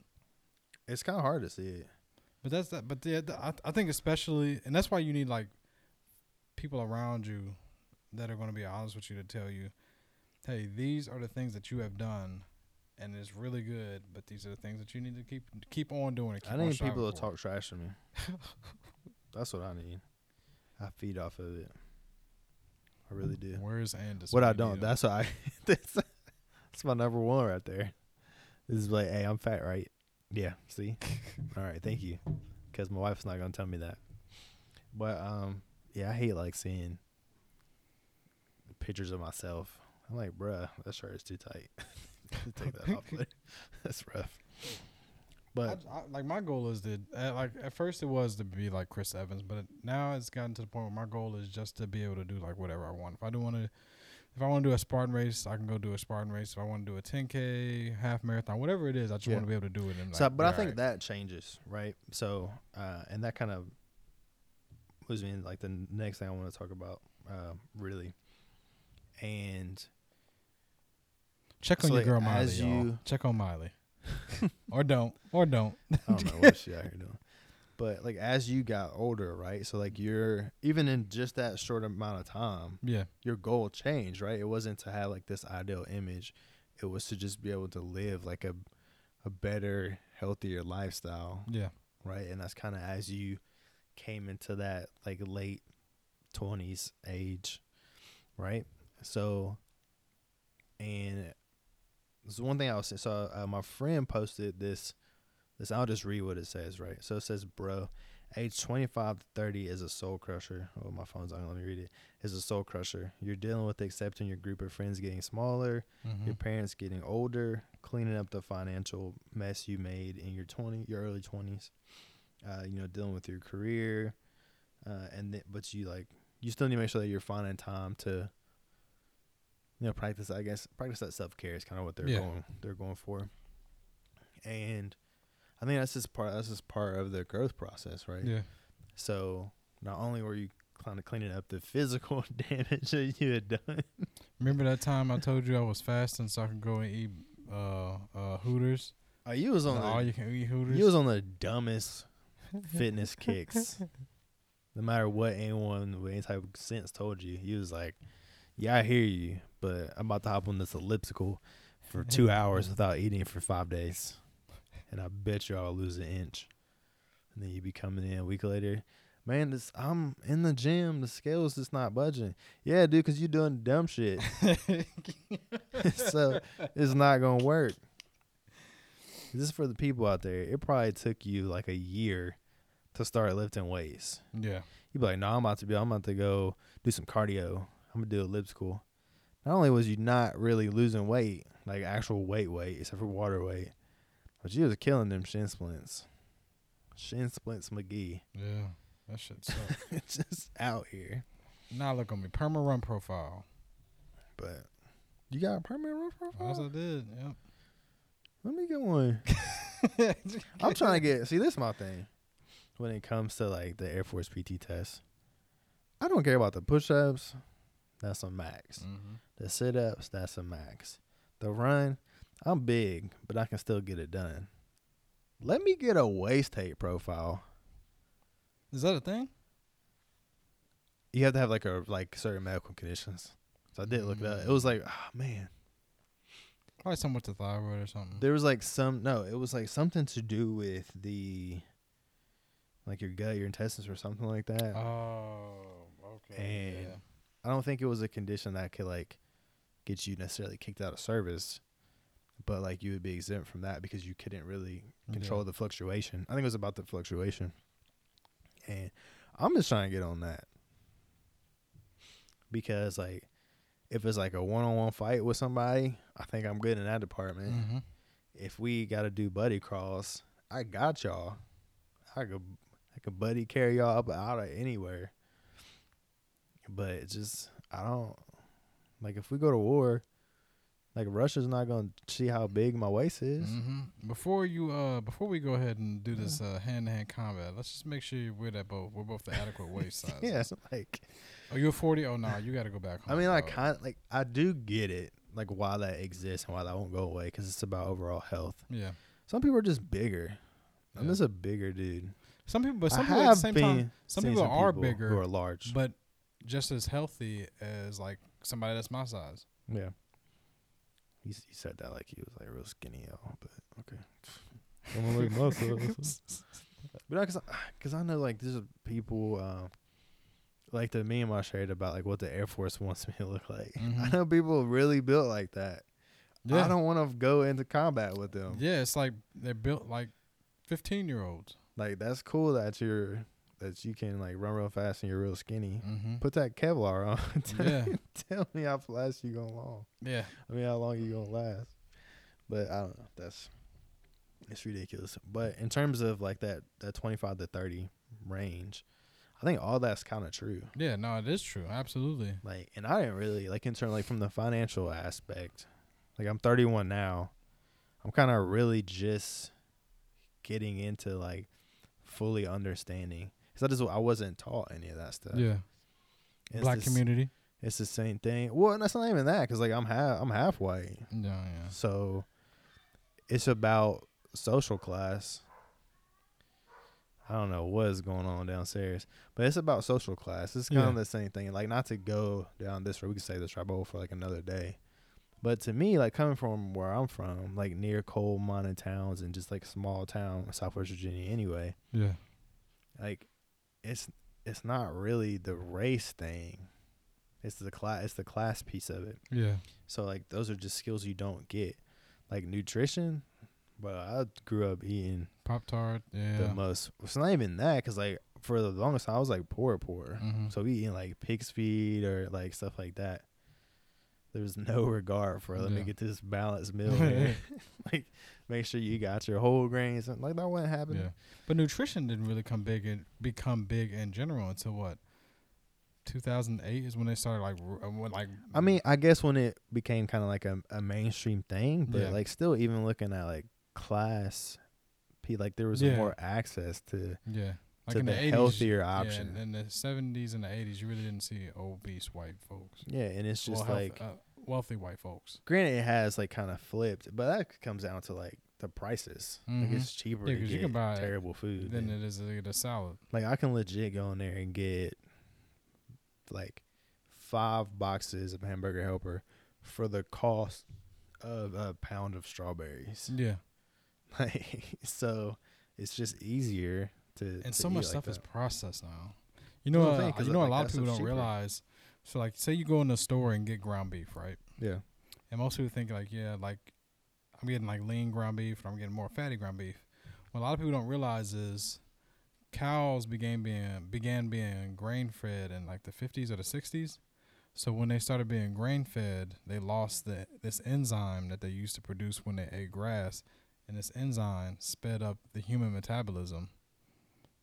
It's kind of hard to see it. But that's that. But yeah, th- I, I think especially, and that's why you need like people around you that are going to be honest with you to tell you, hey, these are the things that you have done, and it's really good. But these are the things that you need to keep keep on doing. Keep I need people to talk trash to me. <laughs> That's what I need. I feed off of it. I really do. Where's Andis? What I don't. That's why. I, <laughs> that's, that's my number one right there. This is like, hey, I'm fat, right? Yeah. See. <laughs> All right. Thank you. Because my wife's not gonna tell me that. But um, yeah, I hate like seeing pictures of myself. I'm like, bruh, that shirt is too tight. <laughs> Take that off. That's rough. But I, I, like my goal is to uh, like at first it was to be like Chris Evans, but now it's gotten to the point where my goal is just to be able to do like whatever I want. If I do want to, if I want to do a Spartan race, I can go do a Spartan race. If I want to do a 10k, half marathon, whatever it is, I just Yeah. want to be able to do it. And So, like, but I think alright. that changes, right? So, uh, and that kind of was me like the next thing I want to talk about, uh, really. And check on so, your like, girl Miley, as y'all. you- Check on Miley, <laughs> or don't, or don't. I don't know what she out here doing, but like as you got older, right? So like you're even in just that short amount of time, Yeah, your goal changed, right? It wasn't to have like this ideal image; it was to just be able to live like a a better, healthier lifestyle. yeah, right? And that's kind of as you came into that like late twenties age, right? So, and so one thing I was saying, so uh, my friend posted this. This I'll just read what it says, right? So it says, "Bro, age twenty five to thirty is a soul crusher." Oh, my phone's on. Let me read it. Is a soul crusher. You're dealing with accepting your group of friends getting smaller, Mhm. your parents getting older, cleaning up the financial mess you made in your twenty, your early twenties. Uh, you know, dealing with your career, uh, and th- but you like you still need to make sure that you're finding time to you know, practice. I guess practice that self care is kind of what they're Yeah. going they're going for, and I think that's just part that's just part of the growth process, right? Yeah. So not only were you kind of cleaning up the physical <laughs> damage that you had done, Remember that time I told you I was fasting so I could go and eat uh uh Hooters? oh, you was on The all you can eat Hooters. you was on the dumbest <laughs> fitness kicks. No matter what anyone with any type of sense told you, he was like, "Yeah, I hear you, but I'm about to hop on this elliptical for two <laughs> hours without eating for five days, and I bet you I'll lose an inch." And then you be coming in a week later, man. This I'm in the gym. The scale's just not budging. Yeah, dude, because you're doing dumb shit, <laughs> <laughs> so it's not gonna work. This is for the people out there. It probably took you like a year to start lifting weights. yeah. You'd be like, no, I'm about to be, I'm about to go do some cardio. I'm gonna do elliptical. Not only was you not really losing weight, like actual weight weight, except for water weight, but you was killing them shin splints. Shin splints McGee. Yeah. That shit sucks. <laughs> it's just out here. now look on me. Perma run profile. But you got a permanent run profile? Yes, I did. Yep. Let me get one. <laughs> I'm trying to get see this is my thing. When it comes to like the Air Force PT test. I don't care about the push ups. That's a max. hmm The sit ups, that's a max. The run, I'm big, but I can still get it done. Let me get a waist tape profile. Is that a thing? You have to have like a like certain medical conditions. So I did look it up. It was like, oh man. Probably something with the thyroid or something. There was like some no, it was like something to do with the like your gut, your intestines or something like that. Oh, okay. And- yeah. I don't think it was a condition that could like get you necessarily kicked out of service, but like you would be exempt from that because you couldn't really control Yeah. the fluctuation. I think it was about the fluctuation, and I'm just trying to get on that because like if it's like a one-on-one fight with somebody, I think I'm good in that department. Mhm. If we got to do buddy crawls, I got y'all. I could I could buddy carry y'all up out of anywhere. But it's just I don't like if we go to war, like Russia's not gonna see how big my waist is. hmm Before you, uh, before we go ahead and do this uh, hand-to-hand combat, let's just make sure we're at both. We're both the adequate waist size. <laughs> Yeah, like Are you a forty? Oh no, you got to go back. Home, I mean, I kind like I do get it, like why that exists and why that won't go away because it's about overall health. Yeah. Some people are just bigger. I'm just a bigger dude. Some people, but I some people at the same time, some people are who bigger, who are large. but just as healthy as like somebody that's my size. Yeah. He, he said that like he was like real skinny, y'all. But okay. <laughs> I'm gonna look muscles. <laughs> but because because I know like there's people um, like the meme I shared about like what the Air Force wants me to look like. <laughs> I Mhm. know people really built like that. Yeah. I don't want to go into combat with them. Yeah, it's like they're built like fifteen-year-olds. Like that's cool that you're that you can like run real fast and you're real skinny. Mm-hmm. Put that Kevlar on. <laughs> tell, Yeah. tell me how fast you gonna long. Yeah. I mean, how long you gonna last? But I don't know. That's it's ridiculous. But in terms of like that that twenty five to thirty range, I think all that's kind of true. Yeah. No, it is true. Absolutely. Like, and I didn't really like in terms like from the financial aspect. Like I'm thirty one now. I'm kind of really just getting into like fully understanding because I just I wasn't taught any of that stuff. yeah. It's Black the s- community. It's the same thing. Well, and that's not even that because like I'm half I'm half white. Yeah. Yeah. So it's about social class. I don't know what is going on downstairs, but it's about social class. It's kind of the same thing. Like not to go down this road, we could say this rabbit hole for like another day. But to me, like coming from where I'm from, like near coal mining towns and just like small town, Southwest Virginia, anyway, Yeah. like it's it's not really the race thing. It's the class. It's the class piece of it. Yeah. So like those are just skills you don't get. Like nutrition, but I grew up eating Pop tart. Yeah. the most. It's not even that because like for the longest time I was like poor, poor. Mhm. So we eating like pig's feet or like stuff like that. There's no <laughs> regard for let me get this balanced meal. <laughs> here. <laughs> like make sure you got your whole grains. and, Like that wouldn't happen. Yeah. But nutrition didn't really come big and become big in general until what? 2008 is when they started like uh, when, like I mean, I guess when it became kind of like a, a mainstream thing, but Yeah. like still, even looking at like class, P, like there was Yeah. more access to yeah like to in the, the 80s healthier option. in, in the 70s and the 80s you really didn't see obese white folks Yeah, and it's just Well, health- like, uh, wealthy white folks granted, it has like kind of flipped, but that comes down to like the prices. Like Mhm. it's cheaper Yeah, to get you can buy- terrible food. than- it is to get a salad like I can legit go in there and get like five boxes of hamburger helper for the cost of a pound of strawberries. yeah <laughs> Like so, it's just easier to. and to so much like stuff is processed now you know uh, you know like a lot of people don't cheaper. realize so like say you go in the store and get ground beef right Yeah, And most people think like, yeah, like I'm getting like lean ground beef, or I'm getting more fatty ground beef. What a lot of people don't realize is cows began being began being grain fed in like the 50s or the 60s. So when they started being grain fed, they lost the this enzyme that they used to produce when they ate grass, and this enzyme sped up the human metabolism.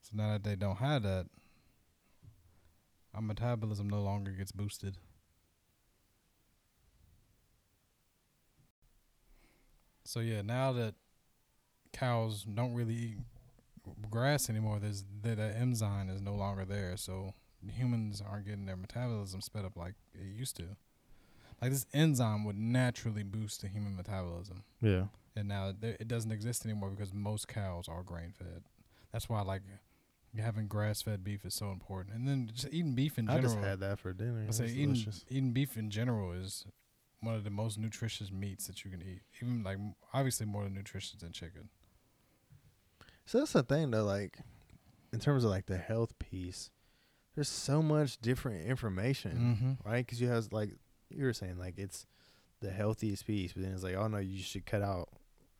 So now that they don't have that, our metabolism no longer gets boosted. So yeah, now that cows don't really eat grass anymore, there's that, enzyme is no longer there. So humans aren't getting their metabolism sped up like it used to. Like this enzyme would naturally boost the human metabolism, yeah. and now it doesn't exist anymore because most cows are grain fed. That's why like having grass fed beef is so important, and then just eating beef in general. I just had that for dinner. I say eating delicious. eating beef in general is one of the most nutritious meats that you can eat. Even like obviously more nutritious than chicken. So that's the thing though, like in terms of like the health piece, there's so much different information, Mm-hmm. right? Because you have like you were saying, like it's the healthiest piece, but then it's like, oh no, you should cut out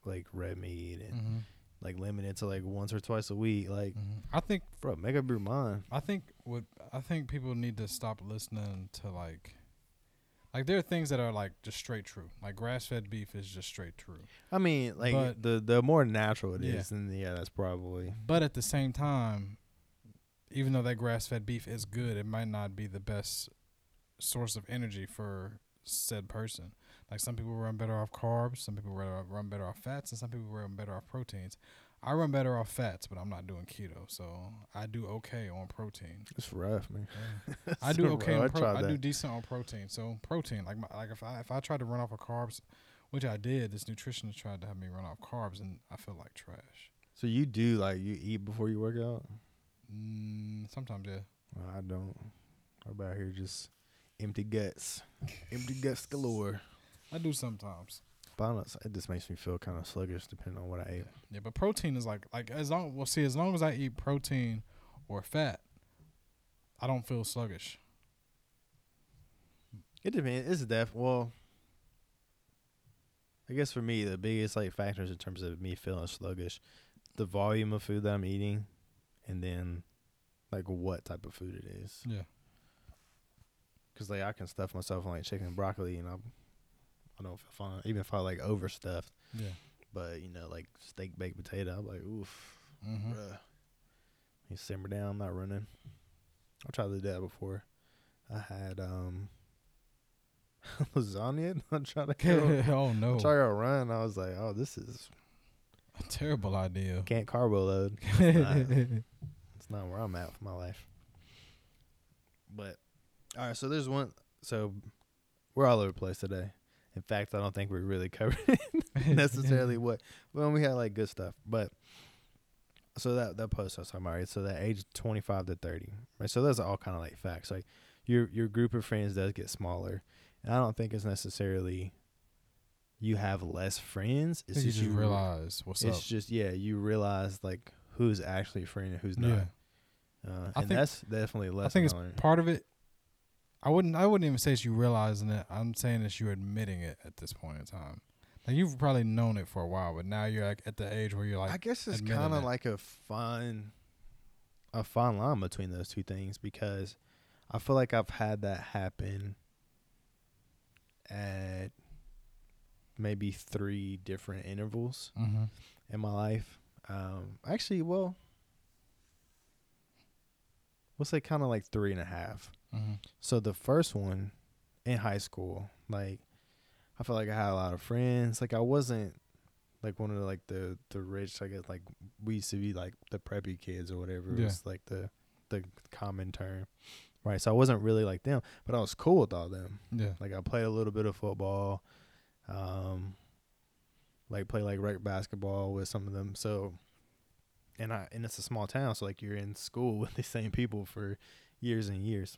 like red meat and Mm-hmm. Like limited to like once or twice a week. Like, mm-hmm. I think bro, make up your mind. I think what I think people need to stop listening to like like there are things that are like just straight true. Like grass fed beef is just straight true. I mean, like But- the the more natural it is, Yeah. then yeah, that's probably But at the same time, even though that grass fed beef is good, it might not be the best source of energy for said person. Like some people run better off carbs, some people run, run better off fats, and some people run better off proteins. I run better off fats, but I'm not doing keto, so I do okay on protein. it's rough, man. <laughs> I do So okay. On pro- tried I do decent on protein. So protein, like my, like if I if I tried to run off of carbs, which I did, this nutritionist tried to have me run off carbs, and I feel like trash. So you do like you eat before you work out? Mm, sometimes, yeah. I don't. I'm about here just empty guts, empty guts galore. I do sometimes. But I don't know, it just makes me feel kind of sluggish depending on what I ate. Yeah, but protein is like like as long well see as long as I eat protein or fat, I don't feel sluggish. It depends. It's def. Well, I guess for me, the biggest like factors in terms of me feeling sluggish, the volume of food that I'm eating, and then like what type of food it is. Yeah. Cause like I can stuff myself on like chicken and broccoli, and I'm, I don't feel fine. Even if I like overstuffed, Yeah. but you know like steak baked potato, I'm like oof, Mm-hmm. bruh. You simmer down. I'm not running. I tried to do that before. I had um <laughs> lasagna. I tried to go. <laughs> oh no. I tried to run. I was like, oh, this is A terrible idea. can't carbo load. <laughs> It's not where I'm at with my life. But all right, so there's one. So we're all over the place today. In fact, I don't think we really <laughs> covered <laughs> necessarily what. Well, we had like good stuff, but so that that post I was talking about, right? So that age twenty five to thirty, right? So those are all kind of like facts. Like your your group of friends does get smaller, and I don't think it's necessarily you have less friends. It's you just just you realize what's It's up. It's just yeah, you realize like who's actually a friend and who's not. Yeah. Uh, I and think- that's definitely less. I think it's part of it. I wouldn't. I wouldn't even say it's you realizing it. I'm saying it's you admitting it at this point in time. Like you've probably known it for a while, but now you're like at the age where you're like, I guess it's kind of like a fine, a fine line between those two things because I feel like I've had that happen at maybe three different intervals mm-hmm. in my life. Um, actually, well, we'll say kind of like three and a half. Mm-hmm. So the first one in high school, like I felt like I had a lot of friends. Like I wasn't like one of the, like the the rich. I guess like we used to be like the preppy kids or whatever. It was like the the common term, right? So I wasn't really like them, but I was cool with all them. Yeah. Like I played a little bit of football, um, like play like rec basketball with some of them. So, and I and it's a small town, so like you're in school <laughs> with the same people for years and years.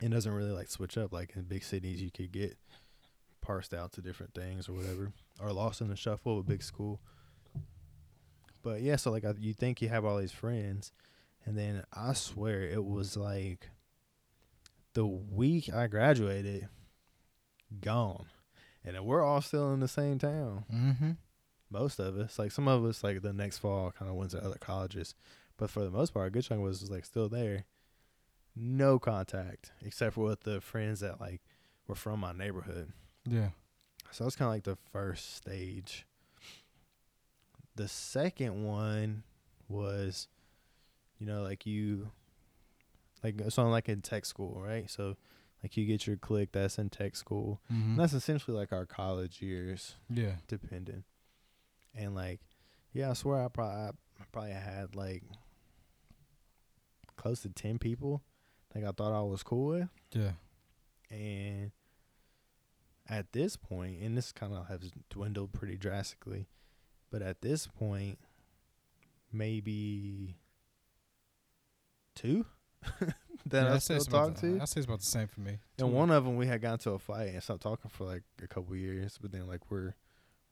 It doesn't really like switch up like in big cities. You could get parsed out to different things or whatever, or lost in the shuffle of a big school. But yeah, so like I, you think you have all these friends, and then I swear it was like the week I graduated, gone, and then we're all still in the same town. Mm-hmm. Most of us, like some of us, like the next fall, kind of went to other colleges, but for the most part, a good chunk was like still there. No contact except for with the friends that like were from my neighborhood. Yeah. So that's kind of like the first stage. The second one was, you know, like you, like so like in tech school, right? So, like you get your clique that's in tech school. Mm-hmm. That's essentially like our college years, yeah. depending. And like, yeah, I swear I probably I probably had like close to ten people. Like I thought I was cool with. Yeah. And at this point, and this kind of has dwindled pretty drastically, but at this point, maybe two <laughs> that yeah, I still talk to. I'd say it's about the same for me. Two. And one of them we had gotten to a fight and stopped talking for like a couple years, but then like we're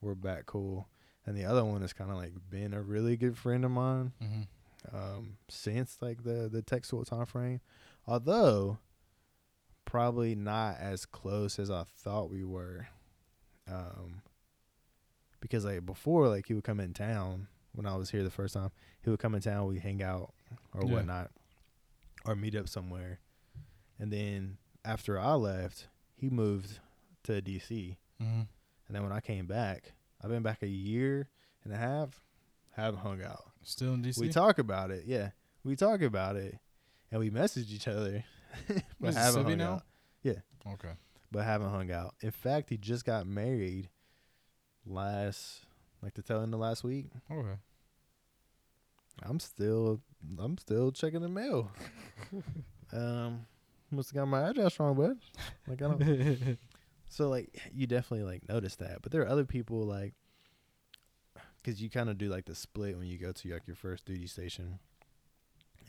we're back cool. And the other one has kind of like been a really good friend of mine Mm-hmm. um, since like the the school time frame, although probably not as close as I thought we were. Um, because like before, like he would come in town when I was here the first time. He would come in town, we hang out or Yeah. whatnot, or meet up somewhere. And then after I left, he moved to DC. Mm-hmm. And then when I came back, I've been back a year and a half, haven't hung out. Still in DC. We talk about it, yeah. We talk about it, and we messaged each other, <laughs> but haven't hung now? out. Okay. But haven't hung out. In fact, he just got married last, like the tail end of last week. Okay. I'm still, I'm still checking the mail. <laughs> um, must have got my address wrong, bud. Like I don't. <laughs> So like you definitely like notice that, but there are other people like, because you kind of do like the split when you go to like your first duty station.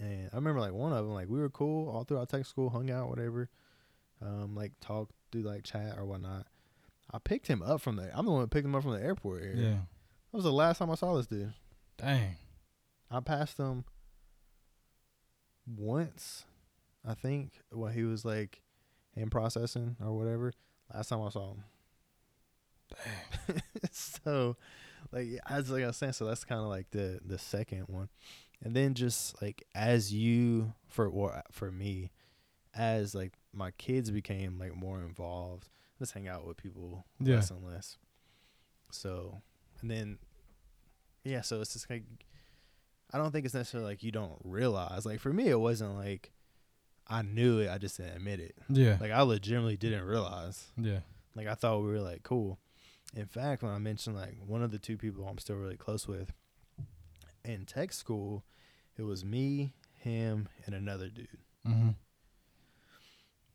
And I remember like one of them, like we were cool all throughout tech school, hung out, whatever, um, like talk, do like chat or whatnot. I picked him up from the. I'm the one who picked him up from the airport area. yeah. That was the last time I saw this dude. Dang. I passed him once, I think, while he was like in processing or whatever. Last time I saw him. Dang. <laughs> so, like as like I was saying, so that's kind of like the the second one, and then just like as you for or for me, as like my kids became like more involved, let's hang out with people Yeah. less and less. So, and then yeah, so it's just like I don't think it's necessarily like you don't realize. Like for me, it wasn't like I knew it, I just didn't admit it. Yeah. Like I legitimately didn't realize. yeah. Like I thought we were like cool. In fact, when I mentioned like one of the two people I'm still really close with in tech school, it was me, him, and another dude. Mm-hmm.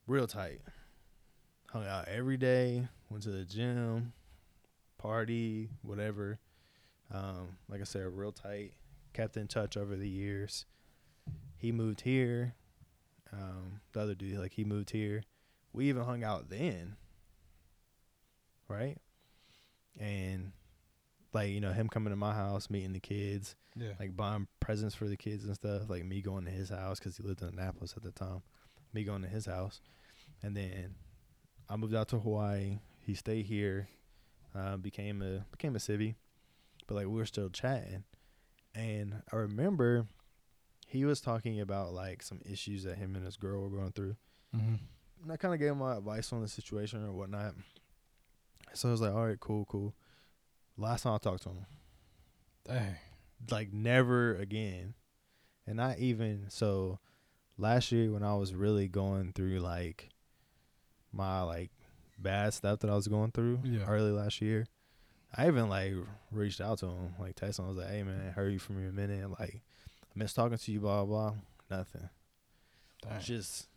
Real tight. Hung out every day, went to the gym, party, whatever. Um, like I said, real tight. Kept in touch over the years. He moved here. Um, the other dude, like he moved here. We even hung out then. Right? And like, you know, him coming to my house, meeting the kids, Yeah. like buying presents for the kids and stuff. Like me going to his house because he lived in Annapolis at the time. Me going to his house, and then I moved out to Hawaii. He stayed here, uh, became a became a civvy, but like we were still chatting, and I remember he was talking about like some issues that him and his girl were going through, mm-hmm. and I kind of gave him my advice on the situation or whatnot. So I was like, all right, cool, cool. Last time I talked to him, Dang. like never again. And I even so last year when I was really going through like my like bad stuff that I was going through Yeah. early last year. I even like reached out to him, like texted him. I was like, "Hey man, heard you from you a minute. Like, I miss talking to you. Blah blah. blah. Nothing. Dang. Just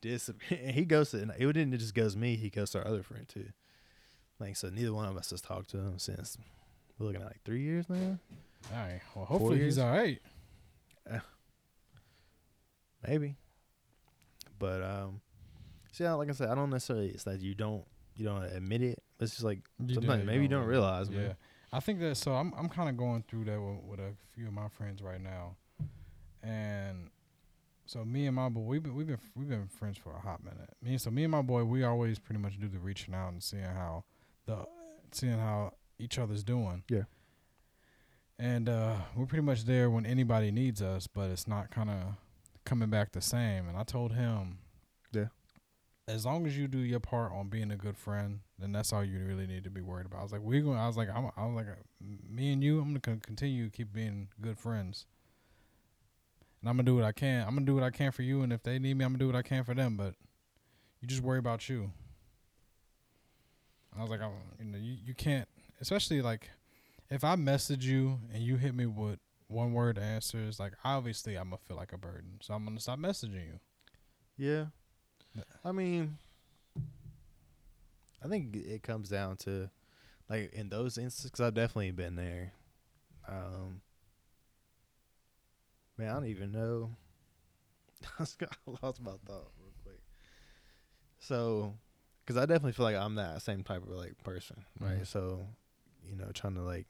disappear. <laughs> He goes to. and It didn't just goes me. He goes to our other friend too. Like so, neither one of us has talked to him since. We're looking at like three years now. All right. Well, hopefully he's all right. maybe. But um, see, I- like I said, I don't necessarily. It's that you don't you don't admit it. It's just like You sometimes do, maybe you don't realize, Yeah, man. I think that. So I'm I'm kind of going through that with, with a few of my friends right now, and so me and my boy we've been we've been we've been friends for a hot minute. Me and so me and my boy we always pretty much do the reaching out and seeing how the seeing how each other's doing. Yeah. And uh, we're pretty much there when anybody needs us, but it's not kind of coming back the same. And I told him, Yeah. as long as you do your part on being a good friend, then that's all you really need to be worried about. I was like, we're going. I was like, I'm. I was like, uh, me and you, I'm gonna continue to keep being good friends. And I'm gonna do what I can. I'm gonna do what I can for you, and if they need me, I'm gonna do what I can for them. But you just worry about you. I was like, I, you know, you, you can't, especially like, if I message you and you hit me with one word answers, like obviously I'm gonna feel like a burden, so I'm gonna stop messaging you. Yeah. I mean, I think it comes down to, like, in those instances, I've definitely been there. Um, man, I don't even know. <laughs> I lost my thought real quick. So, because I definitely feel like I'm that same type of like person, right? Mhm. So, you know, trying to like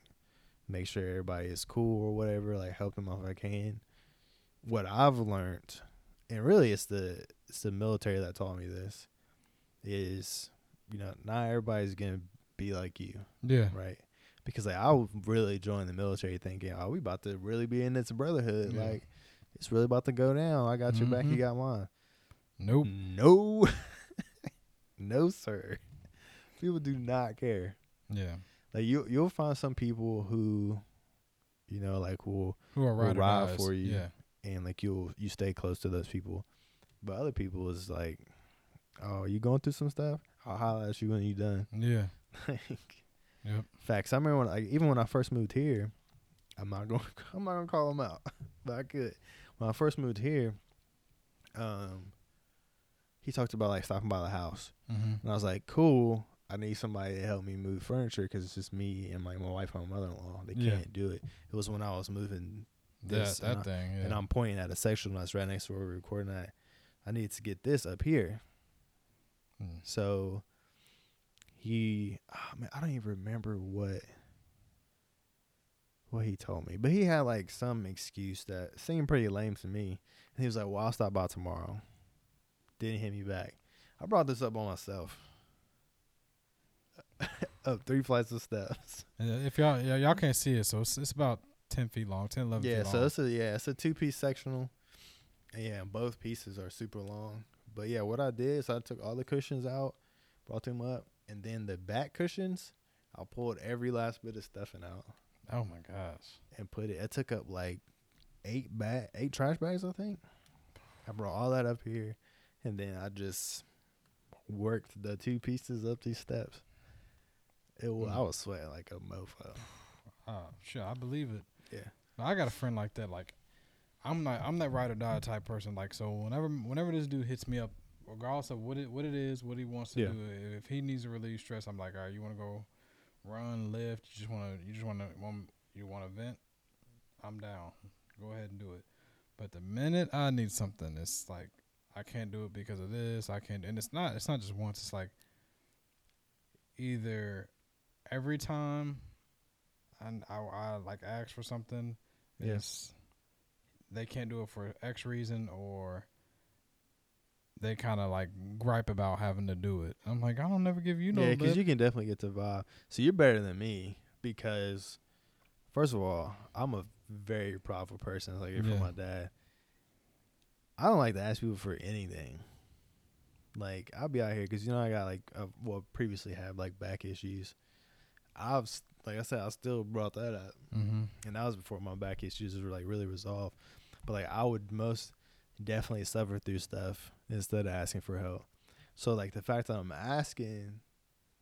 make sure everybody is cool or whatever, like help them out if I can. What I've learned, and really it's the it's the military that taught me this, is you know not everybody's gonna be like you, Yeah. right? Because like I would really joined the military thinking, oh, we about to really be in this brotherhood, Yeah. like it's really about to go down. I got your back, you Mhm. got mine. Nope. No, <laughs> no, sir. <laughs> People do not care. Yeah. Like you, you'll find some people who, you know, like will Who are Will ride, or ride for you. Yeah. and like you'll you stay close to those people. But other people is like, oh, you going through some stuff? I'll holler at you when you done. <laughs> Yeah. Like, Yep. Facts. I remember when, like, even when I first moved here, I'm not going. <laughs> I'm not gonna call them out, but I could. When I first moved here, um, he talked about like stopping by the house, Mm-hmm. and I was like, cool. I need somebody to help me move furniture because it's just me and like my wife and my mother-in-law. They Yeah. can't do it. It was when I was moving That this, that and I- thing. Yeah. and I'm pointing at a section that's right next to where we're recording at. I need to get this up here. Mm. So he, oh man, I don't even remember what what he told me, but he had like some excuse that seemed pretty lame to me. And he was like, "Well, I'll stop by tomorrow." Didn't hit me back. I brought this up on myself. <laughs> up three flights of steps. And uh, If y'all yeah, y'all can't see it, so it's, it's about ten feet long, 10, 11 Yeah, feet so long. it's a yeah, it's a two piece sectional. And yeah, both pieces are super long. But yeah, what I did is I took all the cushions out, brought them up, and then the back cushions, I pulled every last bit of stuffing out oh my gosh. and put it. It took up like eight bag, eight trash bags, I think. I brought all that up here, and then I just worked the two pieces up these steps. It wa- Mm. I was sweating like a mofo. Oh, sure, I believe it. Yeah. But I got a friend like that. Like, I'm not. I'm that ride or die type person. Like, so whenever whenever this dude hits me up, regardless of what it what it is, what he wants to Yeah. do, if he needs to relieve stress, I'm like, all right, you want to go run, lift, you just want to, you just want to, you want to vent. I'm down. Go ahead and do it. But the minute I need something, it's like I can't do it because of this. I can't, and it's not. It's not just once. It's like either every time and I, I like ask for something, Yes, they can't do it for X reason or they kind of like gripe about having to do it. I'm like, I don't never give you no yeah, because you can definitely get the vibe. So you're better than me because, first of all, I'm a very prideful person. Like you're Yeah. from my dad. I don't like to ask people for anything. Like I'll be out here because you know I got like uh, well previously had like back issues. I've like I said I still brought that up, mm-hmm. and that was before my back issues were like really resolved. But like I would most, definitely suffer through stuff instead of asking for help. So like the fact that I'm asking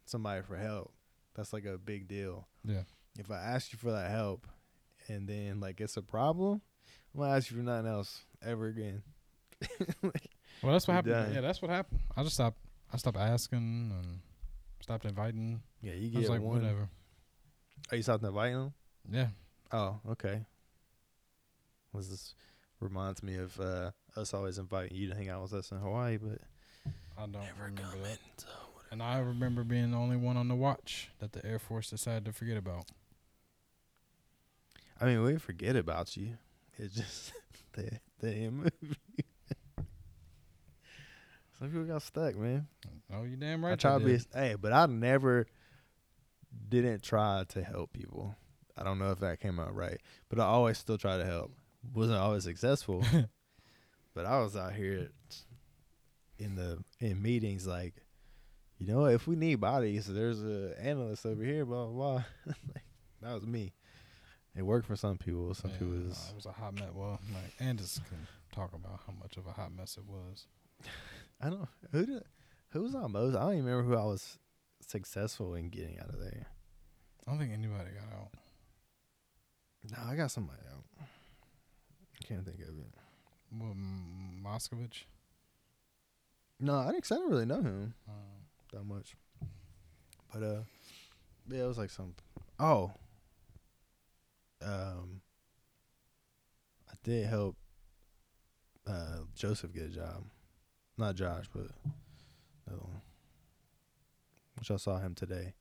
somebody for help, that's like a big deal. Yeah. If I ask you for that help and then like it's a problem, I'm gonna ask you for nothing else ever again. Well, that's what happened. done. Yeah, that's what happened. I just stopped. I stopped asking and stopped inviting. yeah, you I get was like, one. whatever. Are you stopped inviting them? Yeah. Oh, okay. Was this reminds me of uh, us always inviting you to hang out with us in Hawaii, but I don't never remember coming. that. So And I remember being the only one on the watch that the Air Force decided to forget about. I mean, we forget about you. It's just <laughs> they they didn't move you. Some people got stuck, man. Oh, you damn right. I try they to be hey, but I never didn't try to help people. I don't know if that came out right, but I always still try to help. Wasn't always successful, <laughs> but I was out here in the in meetings like, you know, if we need bodies, there's a analyst over here, blah blah. blah. <laughs> like, that was me. It worked for some people. Some Yeah, people no, is it was a hot mess. Well, like Andis can talk about how much of a hot mess it was. <laughs> I don't who did who was I most. I don't even remember who I was successful in getting out of there. I don't think anybody got out. No, I got somebody out. I can't think of it. Well, M- Moscovich. No, I didn't. I didn't really know him Uh, that much. But uh, yeah, it was like some. Oh. Um. I did help. Uh, Joseph get a job, not Josh, but one. Which I saw him today,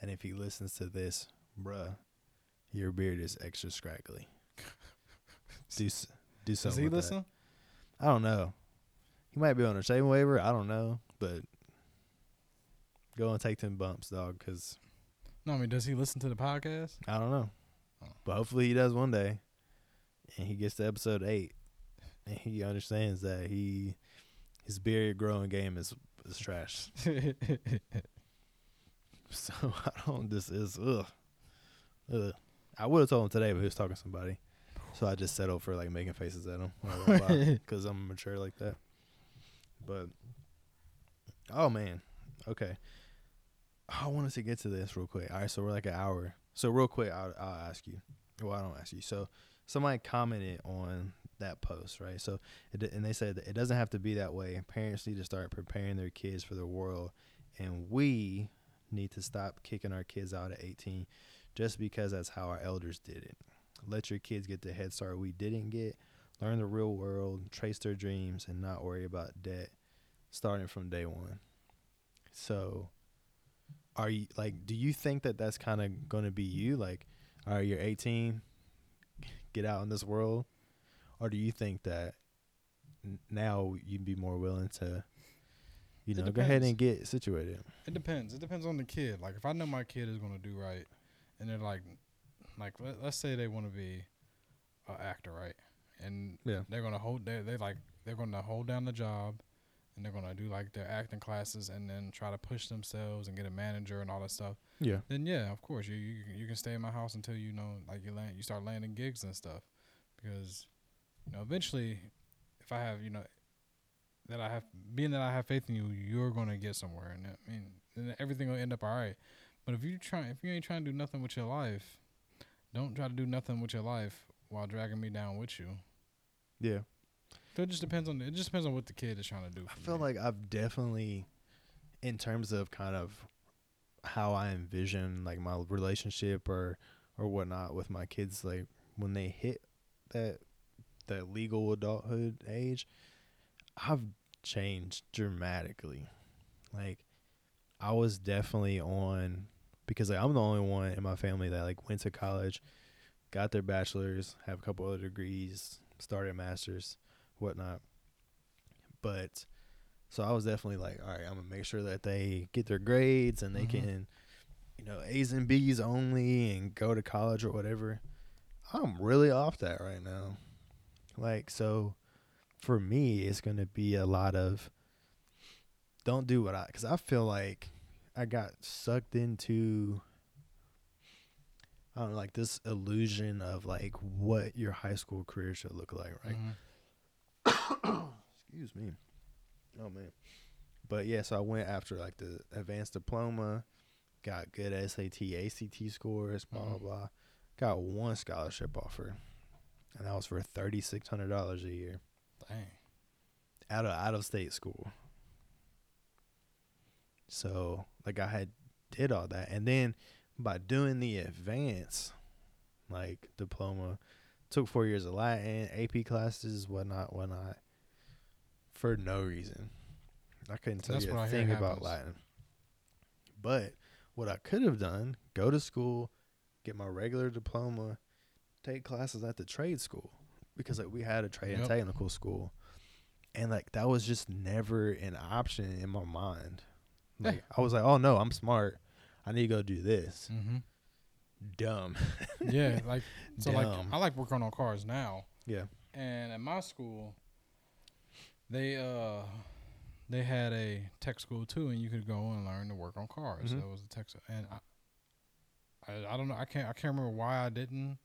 and if he listens to this, bruh, your beard is extra scraggly. <laughs> do do does something. he with that. listen? I don't know. He might be on a shaving waiver. I don't know, but go and take them bumps, dog. Cause No, I mean, does he listen to the podcast? I don't know, Oh. but hopefully he does one day, and he gets to episode eight, and he understands that he his beard growing game is is trash. <laughs> So <laughs> I don't. This is ugh, ugh. I would have told him today, but he was talking to somebody, so I just settled for like making faces at him because <laughs> I'm mature like that. But oh man, okay. I wanted to get to this real quick. All right, so we're like an hour. So real quick, I'll, I'll ask you. Well, I don't ask you. So somebody commented on that post, right? So it, and they said it doesn't have to be that way. Parents need to start preparing their kids for the world, and we need to stop kicking our kids out at 18 just because that's how our elders did it. Let your kids get the head start we didn't get. Learn the real world, trace their dreams, and not worry about debt starting from day one. So, are you like, do you think that that's kind of going to be you? Like, all right, you're 18, get out in this world? Or do you think that n- now you'd be more willing to, you know, go ahead and get situated? It depends. It depends on the kid. Like if I know my kid is gonna do right, and they're like, like let, let's say they want to be an actor, right? And Yeah. they're gonna hold. They they like they're gonna hold down the job, and they're gonna do like their acting classes, and then try to push themselves and get a manager and all that stuff. Yeah. Then yeah, of course you you can- you can stay in my house until you know like you land you start landing gigs and stuff, because you know eventually, if I have you know that I have being that I have faith in you, you're gonna get somewhere, and I mean then everything will end up all right. But if you try if you ain't trying to do nothing with your life, don't try to do nothing with your life while dragging me down with you. Yeah. So it just depends on it just depends on what the kid is trying to do. I feel me. like I've definitely, in terms of kind of how I envision like my relationship or or whatnot with my kids, like when they hit that that legal adulthood age, I've changed dramatically. Like I was definitely on because like, I'm the only one in my family that like went to college, got their bachelors, have a couple other degrees, started a masters, whatnot. But so I was definitely like, all right, I'm gonna make sure that they get their grades and they Mhm. can, you know, A's and B's only and go to college or whatever. I'm really off that right now. Like so, for me, it's gonna be a lot of don't do what I because I feel like I got sucked into I don't know, like this illusion of like what your high school career should look like, right? Mhm. Excuse me. Oh man. But yeah, so I went after like the advanced diploma, got good SAT, ACT scores, blah blah Mhm. blah. Got one scholarship offer, and that was for thirty six hundred dollars a year Dang. out of out of state school. So like I had did all that, and then by doing the advance, like diploma, took four years of Latin, AP classes, whatnot, whatnot, for no reason. I couldn't tell That's you a thing about. Latin. But what I could have done, go to school, get my regular diploma, take classes at the trade school because like we had a trade and technical school, and like that was just never an option in my mind. Yeah. Like I was like, oh no, I'm smart. I need to go do this. Mm-hmm. Dumb. <laughs> Yeah, like so, like I like working on cars now, Yeah. and at my school, they uh they had a tech school too, and you could go and learn to work on cars. Mhm. So it was the tech, and I, I, I don't know, I can't, I can't remember why I didn't,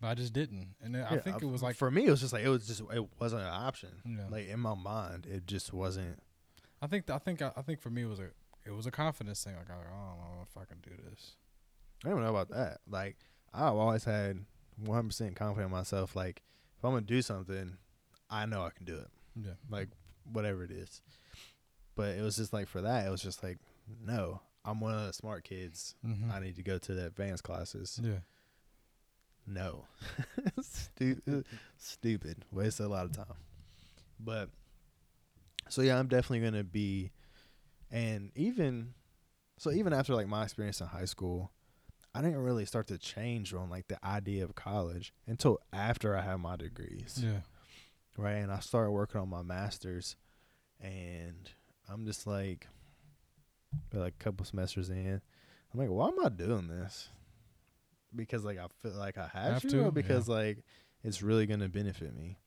but I just didn't, and I Yeah, think it was like, for me, it was just like it was just it wasn't an option. Yeah. Like in my mind, it just wasn't. I think, I think, I, I think for me it was a, it was a confidence thing. Like I, I don't know if I can do this. I don't know about that. Like I've always had 100 percent confidence in myself. Like if I'm gonna do something, I know I can do it. Yeah, Like whatever it is. But it was just like for that, it was just like no, I'm one of the smart kids. mm-hmm. I need to go to the advanced classes. yeah, No. <laughs> stupid. stupid. Wasted a lot of time. But so yeah, I'm definitely gonna be and even so even after like my experience in high school, I didn't really start to change on like the idea of college until after I had my degrees. yeah, Right. And I started working on my masters and I'm just like like a couple semesters in. I'm like, why am I doing this? Because like I feel like I have, Have to, to, or because like it's really gonna benefit me.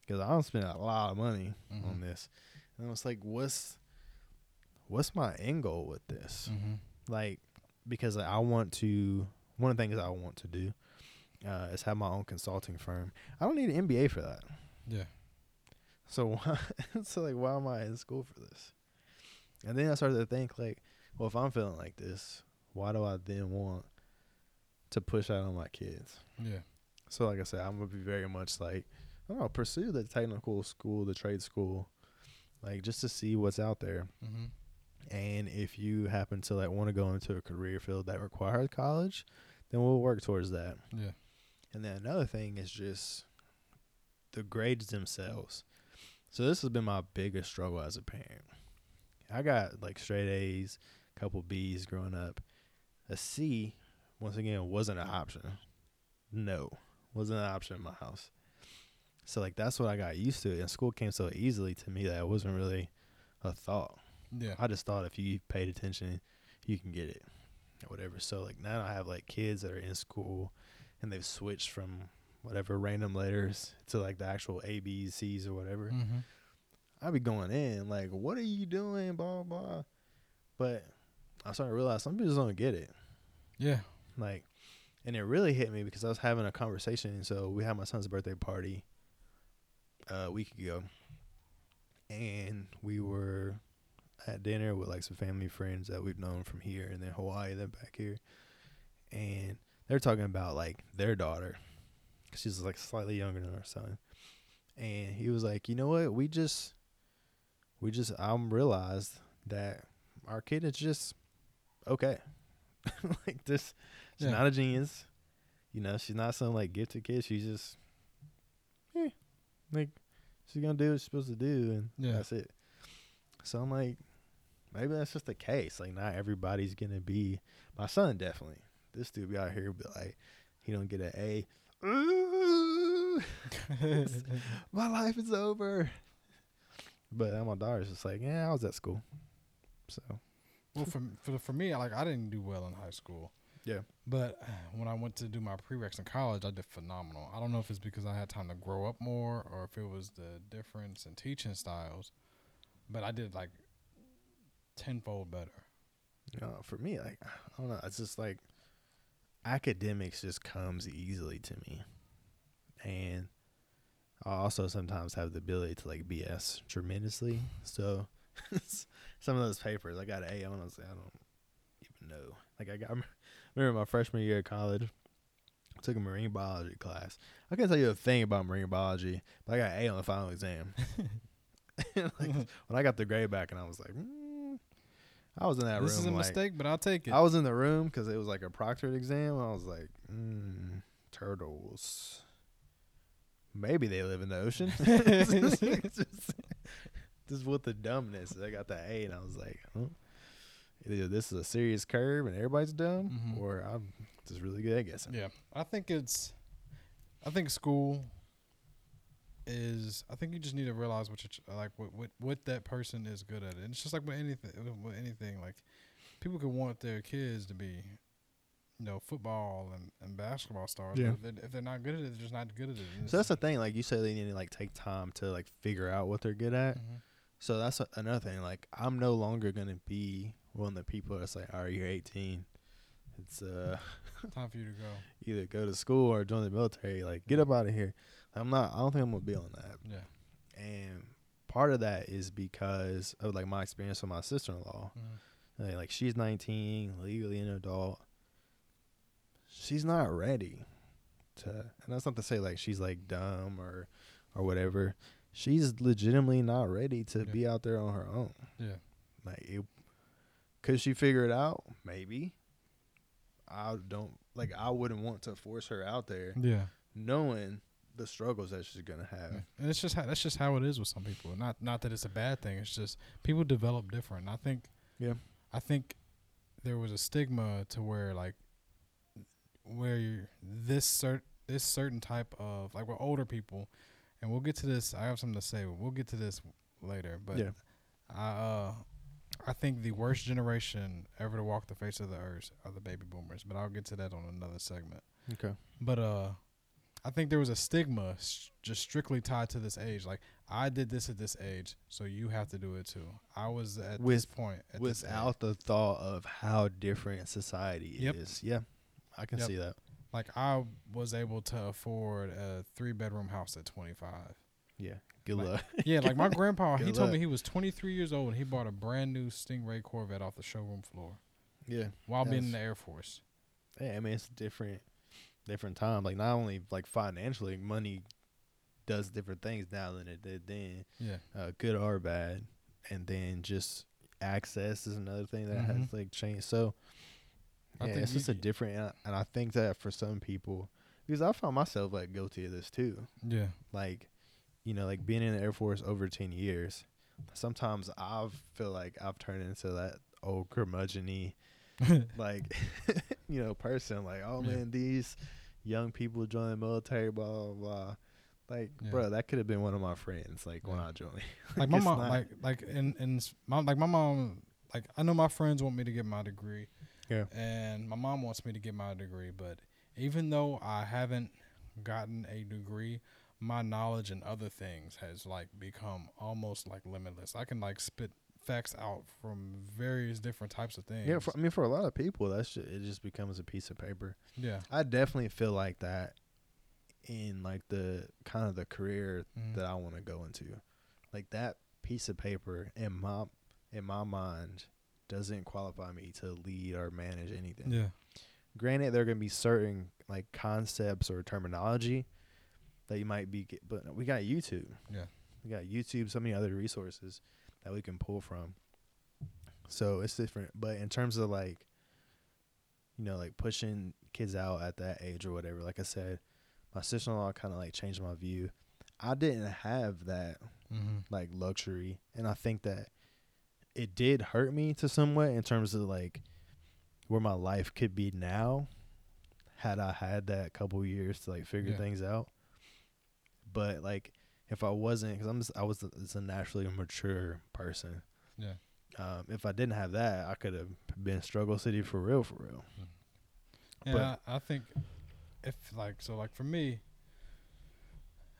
Because I don't spend a lot of money on Mhm. this, and I was like, what's what's my end goal with this? mm-hmm. Like, because I want to. One of the things I want to do uh, is have my own consulting firm. I don't need an MBA for that. yeah, So <laughs> why, so like why am I in school for this? And then I started to think like, well, if I'm feeling like this, why do I then want to push out on my kids? yeah, So like I said, I'm gonna be very much like, I don't know, pursue the technical school, the trade school, like just to see what's out there. mm-hmm. And if you happen to like want to go into a career field that requires college, then we'll work towards that. yeah, And then another thing is just the grades themselves. So this has been my biggest struggle as a parent. I got like straight A's, a couple B's growing up. A C, once again, wasn't an option. No, wasn't an option in my house. So like that's what I got used to, and school came so easily to me that it wasn't really a thought. yeah, I just thought if you paid attention, you can get it or whatever. So like now I have like kids that are in school and they've switched from whatever random letters to like the actual A B C's or whatever. mm-hmm. I be going in like, what are you doing? Blah blah. blah. But I started to realize some people just don't get it. yeah, Like, and it really hit me because I was having a conversation. So we had my son's birthday party uh, a week ago, and we were at dinner with like some family friends that we've known from here and then Hawaii, then back here, and they're talking about like their daughter. She's like slightly younger than our son, and he was like, "You know what? We just, we just, I'm realized that our kid is just okay. <laughs> like this, she's Yeah. not a genius. You know, she's not some like gifted kid. She's just, yeah, like she's gonna do what she's supposed to do, and Yeah. that's it. So I'm like, maybe that's just the case. Like, not everybody's gonna be. My son definitely. This dude be out here be like, he don't get an A. Ooh, <laughs> my life is over. But my daughter's just like, yeah, I was at school. So Well, for for for me, like I didn't do well in high school. Yeah. But uh, when I went to do my prereqs in college, I did phenomenal. I don't know if it's because I had time to grow up more or if it was the difference in teaching styles, but I did like tenfold better. know, for me, like I don't know, it's just like academics just comes easily to me, and I also sometimes have the ability to like BS tremendously. So <laughs> some of those papers I got an A on. I was like, I don't even know. Like I got I remember my freshman year of college. I took a marine biology class. I can't tell you a thing about marine biology, but I got an A on the final exam. <laughs> <laughs> like, when I got the grade back, and I was like, mm. I was in that this room. This is a like, mistake, but I'll take it. I was in the room because it was like a proctored exam. I was like, mm, turtles. Maybe they live in the ocean. <laughs> just, just, just with the dumbness, I got the A, and I was like, huh? Either this is a serious curve and everybody's dumb, Mhm. or I'm just really good at guessing. Yeah, I think it's. I think school is. I think you just need to realize what you like. What what what that person is good at. And it's just like with anything. With anything, like people could want their kids to be, you know, football and, and basketball stars. Yeah. If they're, if they're not good at it, they're just not good at it. And So that's the thing. Like you said, they need to like take time to like figure out what they're good at. Mhm. So that's a, another thing. Like I'm no longer gonna be one the people that's like, all right, you're 18. It's uh <laughs> time for you to go. either go to school or join the military. Like get up out of here. I'm not. I don't think I'm gonna be on that. Yeah. And part of that is because of like my experience with my sister-in-law. Mhm. Like, like she's 19, legally an adult. She's not ready to, and that's not to say like she's like dumb or or whatever. She's legitimately not ready to Yeah. be out there on her own. Yeah. Like, it, could she figure it out? Maybe. I don't like. I wouldn't want to force her out there, Yeah. knowing the struggles that she's gonna have. Yeah. And it's just how, that's just how it is with some people. Not not that it's a bad thing. It's just people develop different. I think Yeah. I think there was a stigma to where like where you're this cert this certain type of like with older people, and we'll get to this. I have something to say. We'll get to this later. But Yeah. I uh I think the worst generation ever to walk the face of the earth are the baby boomers. But I'll get to that on another segment. Okay. But uh, I think there was a stigma just strictly tied to this age. Like I did this at this age, so you have to do it too. I was at this point at this. Without the thought of how different society Yep. is. Yeah. I can Yep. see that. like I was able to afford a three bedroom house at 25. Yeah. Good luck. <laughs> Yeah, like my grandpa, <laughs> he Good told luck. me he was 23 years old and he bought a brand new Stingray Corvette off the showroom floor yeah. while being in the Air Force. Yeah, I mean it's different different time. Like not only like financially, money does different things now than it did then, Yeah, uh, good or bad. And then just access is another thing that has Mhm. like changed. So I yeah, think it's you just a different, and I, and I think that for some people, because I found myself like guilty of this too. yeah, Like, you know, like being in the Air Force over ten years. Sometimes I feel like I've turned into that old curmudgeon <laughs> like <laughs> you know person like oh Yeah. man these young people join the military blah blah blah like Yeah. bro that could have been one of my friends like when i joined <laughs> like my mom, like like and, and my like my mom, like I know my friends want me to get my degree. Yeah. And my mom wants me to get my degree, but even though I haven't gotten a degree, my knowledge and other things has like become almost like limitless. I can like spit facts out from various different types of things. yeah for, i mean for a lot of people that's just, it just becomes a piece of paper yeah. i definitely feel like that in like the kind of the career Mhm. that i want to go into like that piece of paper in my in my mind doesn't qualify me to lead or manage anything Yeah. granted there are to be certain like concepts or terminology that you might be get, but we got youtube Yeah. we got youtube so many other resources that we can pull from so it's different but in terms of like you know like pushing kids out at that age or whatever like i said my sister-in-law kind of like changed my view i didn't have that Mm-hmm. like luxury and i think that it did hurt me to somewhat in terms of like where my life could be now had i had that couple years to like figure Yeah. things out but like if i wasn't because i'm just, i was a, just a naturally mature person Yeah. um, if i didn't have that i could have been struggle city for real for real Yeah, But- I, I think if like so like for me,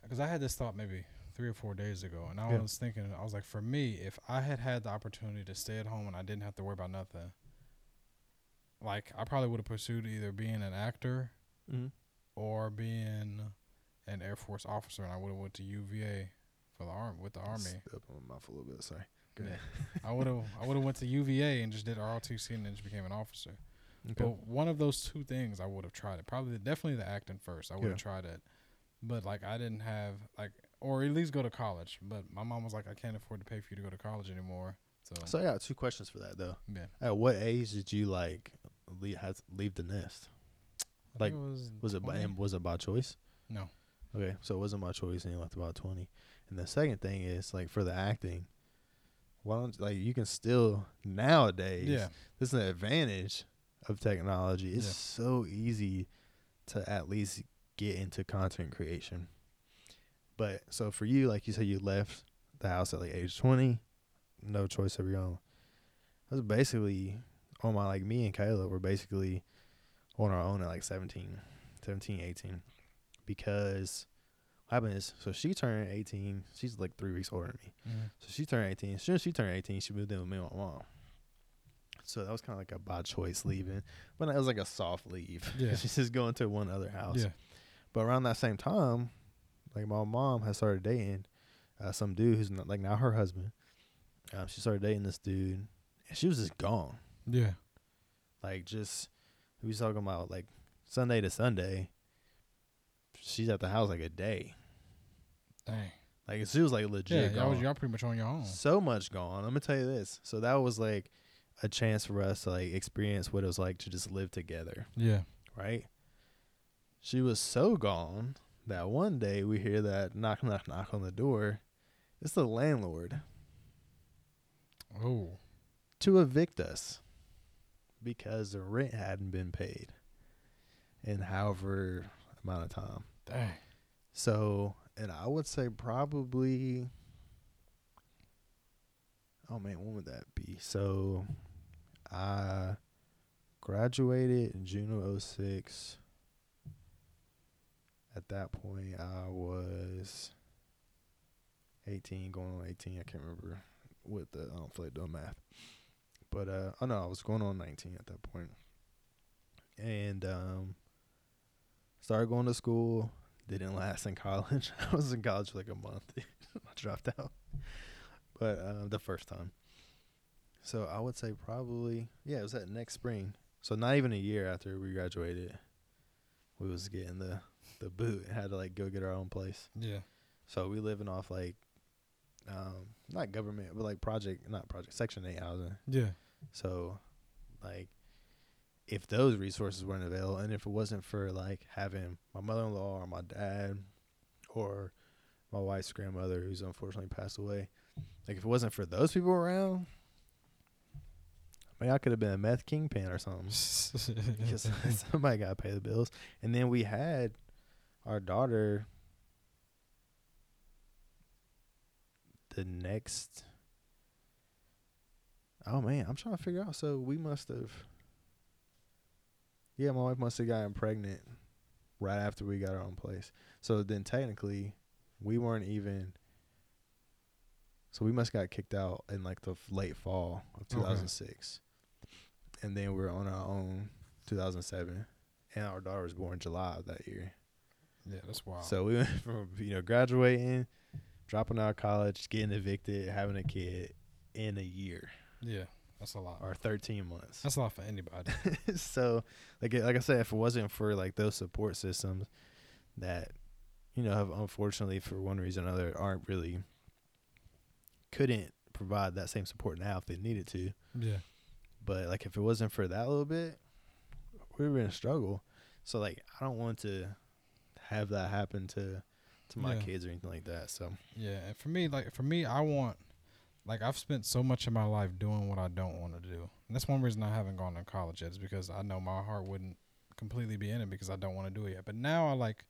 because I had this thought maybe three or four days ago, and I Yeah. was thinking, I was like, for me, if I had had the opportunity to stay at home and I didn't have to worry about nothing, like I probably would have pursued either being an actor mm-hmm. or being an Air Force officer, and I would have went to UVA for the army with the army. Up on my mouth a little bit. Sorry. Go Yeah. <laughs> I would have I would have went to UVA and just did ROTC and then just became an officer. Okay. But one of those two things I would have tried it. Probably definitely the acting first. I would have Yeah. tried it. But like I didn't have like or at least go to college. But my mom was like, I can't afford to pay for you to go to college anymore. So, So I got two questions for that though. yeah. At what age did you like leave, has, leave the nest? I Like, it was Was it by was it by choice? No. Okay, so it wasn't my choice, and you left about twenty. And the second thing is like for the acting, why don't like you can still nowadays? Yeah. this is an advantage of technology. It's Yeah. so easy to at least get into content creation. But so for you, like you said, you left the house at like age twenty, no choice of your own. I was basically on my like me and Kayla were basically on our own at like 17, 17, 18. Because what happened is so she turned eighteen. She's like three weeks older than me. Mhm. So she turned 18. As soon as she turned 18, she moved in with me and my mom. So that was kind of like a by choice leaving, but it was like a soft leave. <laughs> Yeah. She's just going to one other house. Yeah. But around that same time, like my mom had started dating uh, some dude who's not, like now her husband. Um, she started dating this dude, and she was just gone. Yeah. Like just we was talking about like Sunday to Sunday. She's at the house like a day. Dang. Like she was like Yeah, legit y'all, was, y'all pretty much on your own. so much gone. I'm gonna tell you this. So that was like a chance for us to like experience what it was like to just live together, Yeah. right? She was so gone that one day we hear that knock knock knock on the door. It's the landlord Oh. to evict us because the rent hadn't been paid in however amount of time. Dang. So, and I would say probably. Oh man, when would that be? So, I graduated in June of 06. At that point, I was 18, going on 18. I can't remember what the, I don't feel like doing math. But, uh, oh no, I was going on 19 at that point. And, um, started going to school didn't last in <laughs> college. I was in college for like a month. <laughs> I dropped out. But uh, the first time. So I would say probably yeah, it was that next spring. So not even a year after we graduated, we was getting the the boot and <laughs> had to like go get our own place. Yeah. So we living off like um not government but like project not project section 8 housing. Yeah. So, like, if those resources weren't available, and if it wasn't for like having my mother-in-law or my dad or my wife's grandmother, who's unfortunately passed away, like if it wasn't for those people around, I mean, I could have been a meth kingpin or something. <laughs> because <laughs> somebody got to pay the bills. And then we had our daughter the next. Oh man, I'm trying to figure out. So we must have. Yeah, my wife must have gotten pregnant right after we got our own place. So then technically, we weren't even. So we must got kicked out in like the late fall of Okay. 2006, and then we are on our own 2007, and our daughter was born July of that year. Yeah, that's wild. So we went <laughs> from you know graduating, dropping out of college, getting evicted, having a kid in a year yeah, that's a lot. or 13 months. That's a lot for anybody. <laughs> so like like I said, if it wasn't for like those support systems that you know have unfortunately for one reason or another aren't really couldn't provide that same support now if they needed to. yeah. But like if it wasn't for that little bit, we were in a struggle. So like I don't want to have that happen to to my Yeah. kids or anything like that. So Yeah, and for me, like for me, I want, like I've spent so much of my life doing what I don't want to do, and that's one reason I haven't gone to college yet, is because I know my heart wouldn't completely be in it because I don't want to do it yet. But now I like,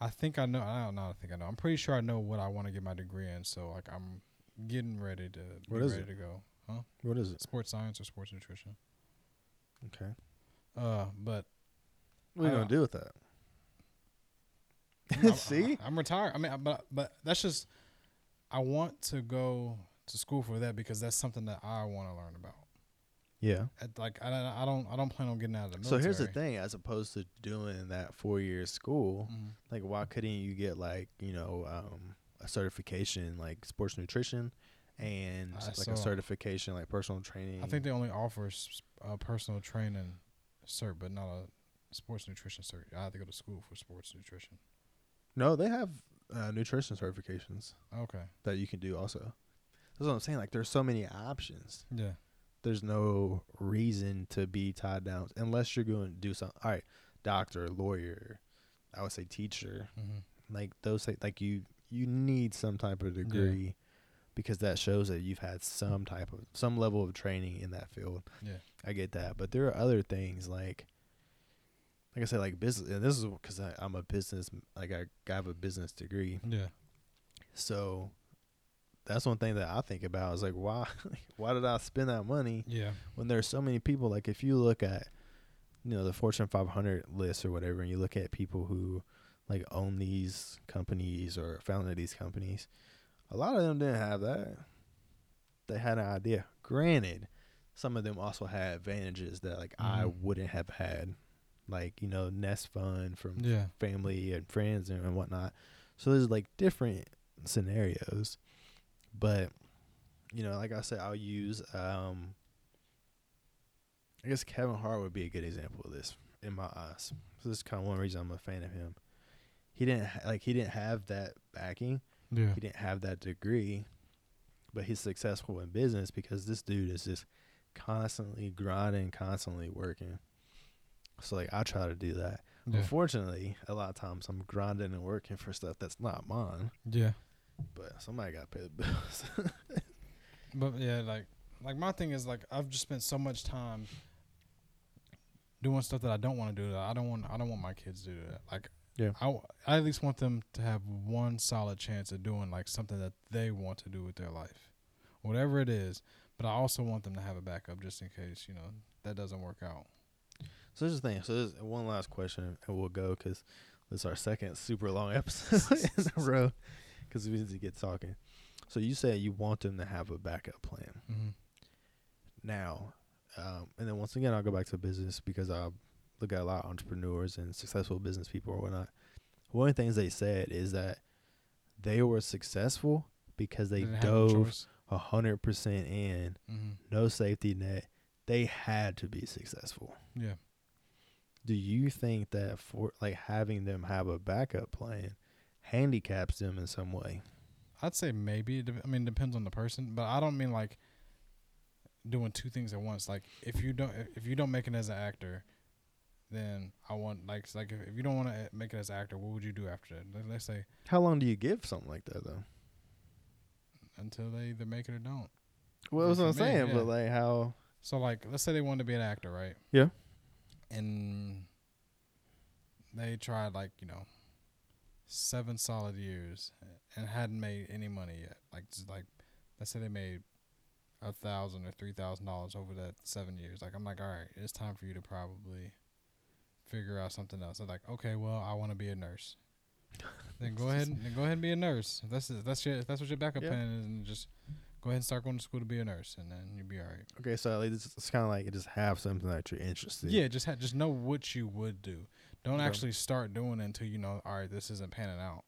I think I know. I don't know. I think I know. I'm pretty sure I know what I want to get my degree in. So like I'm getting ready to What be is ready it? to go. Huh? what is it? Sports science or sports nutrition. Okay. Uh, but What are you gonna do with that? <laughs> <laughs> I'm- See? I, am retired. I mean, but but that's just I want to go to school for that because that's something that I want to learn about. Yeah. At, like I, don't- I don't I don't plan on getting out of the military. So here's the thing: as opposed to doing that four year school, Mhm. like why couldn't you get like you know um, a certification like sports nutrition and I like a certification like personal training? I think they only offer uh, personal training cert, but not a sports nutrition cert. I have to go to school for sports nutrition. no, they have uh, nutrition certifications Okay. that you can do also. That's what I'm saying. Like there's so many options. Yeah. There's no reason to be tied down unless you're going to do something. All right, doctor, lawyer, I would say teacher. Mm-hmm. like those like you you need some type of degree because that shows that you've had some type of some level of training in that field Yeah. i get that but there are other things like like i said like business and this is because i'm a business like I, I have a business degree Yeah. so that's one thing that i think about is like why <laughs> why did i spend that money Yeah. when there's so many people like if you look at you know the fortune 500 list or whatever and you look at people who like own these companies or founded these companies a lot of them didn't have that they had an idea granted some of them also had advantages that like i Mhm. wouldn't have had like you know nest fund from Yeah. family and friends and, and whatnot. So there's like different scenarios, but you know, like I said, I'll use. um I guess Kevin Hart would be a good example of this in my eyes. So this is kind of one reason I'm a fan of him. He didn't ha- like he didn't have that backing. Yeah. He didn't have that degree, but he's successful in business because this dude is just constantly grinding, constantly working. So like I try to do that. Yeah. Unfortunately, a lot of times I'm grinding and working for stuff that's not mine, Yeah. But somebody got to pay the bills. <laughs> But yeah, like like my thing is like I've just spent so much time doing stuff that I don't want to do. That I don't want. I don't want my kids to do that. Like Yeah. I, w- I at least want them to have one solid chance of doing like something that they want to do with their life, whatever it is. But I also want them to have a backup just in case you know that doesn't work out. so here's the thing. So there's one last question, and we'll go because this is our second super long episode <laughs> in a row because we need to get talking. So you said you want them to have a backup plan. Mm-hmm. now. Um, and then once again, I'll go back to business because I look at a lot of entrepreneurs and successful business people or whatnot. One of the things they said is that they were successful because they dove a hundred percent in, Mm-hmm. no safety net. They had to be successful. Yeah. Do you think that for like having them have a backup plan handicaps them in some way? I'd say maybe. I mean, it depends on the person, but I don't mean like doing two things at once. Like if you don't, if you don't make it as an actor, then I want like like if, if you don't want to eh, make it as an actor, what would you do after that? Let, let's say How long do you give something like that though? until they either make it or don't. Well, that's what I'm saying, yeah. but like how? So like, let's say they wanted to be an actor, right? Yeah. And they tried like you know seven solid years and hadn't made any money yet. Like just like let's say they made a thousand or three thousand dollars over that seven years. Like I'm like, all right, it's time for you to probably figure out something else. They're like, okay, well, I want to be a nurse. <laughs> then go ahead, and, then go ahead and be a nurse. If that's if that's your that's what your backup Yeah. plan is, and just go ahead and start going to school to be a nurse, and then you'll be all right. Okay, so like it's, it's kind of like you just have something that you're interested. Yeah, just ha- just know what you would do. Don't Okay. actually start doing it until you know, all right, this isn't panning out.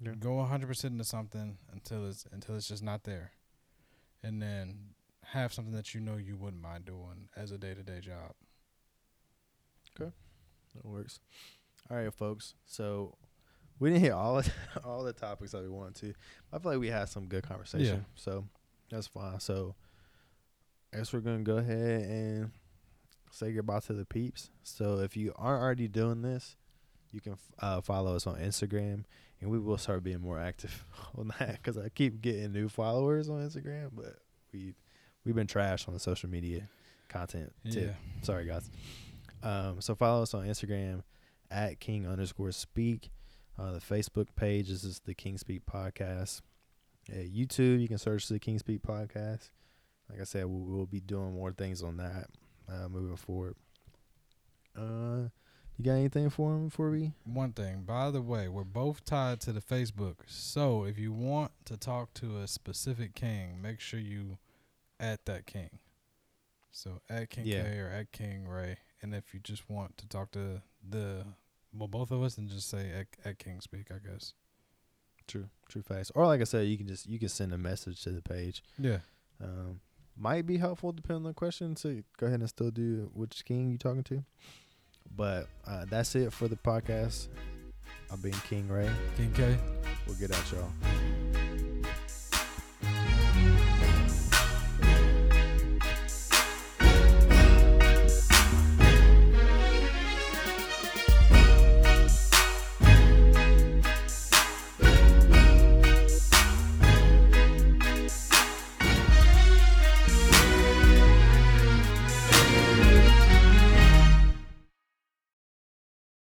Yeah. Go 100% into something until it's until it's just not there. And then have something that you know you wouldn't mind doing as a day-to-day job. Okay. That works. All right, folks. So we didn't hit all of, <laughs> all the topics that we wanted to. I feel like we had some good conversation. Yeah. So that's fine. So I guess we're gonna go ahead and say goodbye to the peeps. So if you aren't already doing this, you can uh, follow us on Instagram, and we will start being more active <laughs> on that because I keep getting new followers on Instagram, but we we've been trash on the social media content. tip. Sorry, guys. Um, so follow us on Instagram at King underscore Speak. Uh, the Facebook page is just the King Speak Podcast. At YouTube, you can search the King Speak Podcast. Like I said, we will be doing more things on that uh, moving forward. Uh, you got anything for him before we? One thing, by the way, we're both tied to the Facebook. So if you want to talk to a specific king, make sure you at that king. So at King Yeah. K or at King Ray, and if you just want to talk to the well both of us, then just say at, at King Speak, I guess. True, true facts. Or like I said, you can just you can send a message to the page. Yeah. Um, might be helpful depending on the question. So go ahead and still do which king you talking to. But uh, that's it for the podcast. I've been King Ray. King K. We'll get at y'all.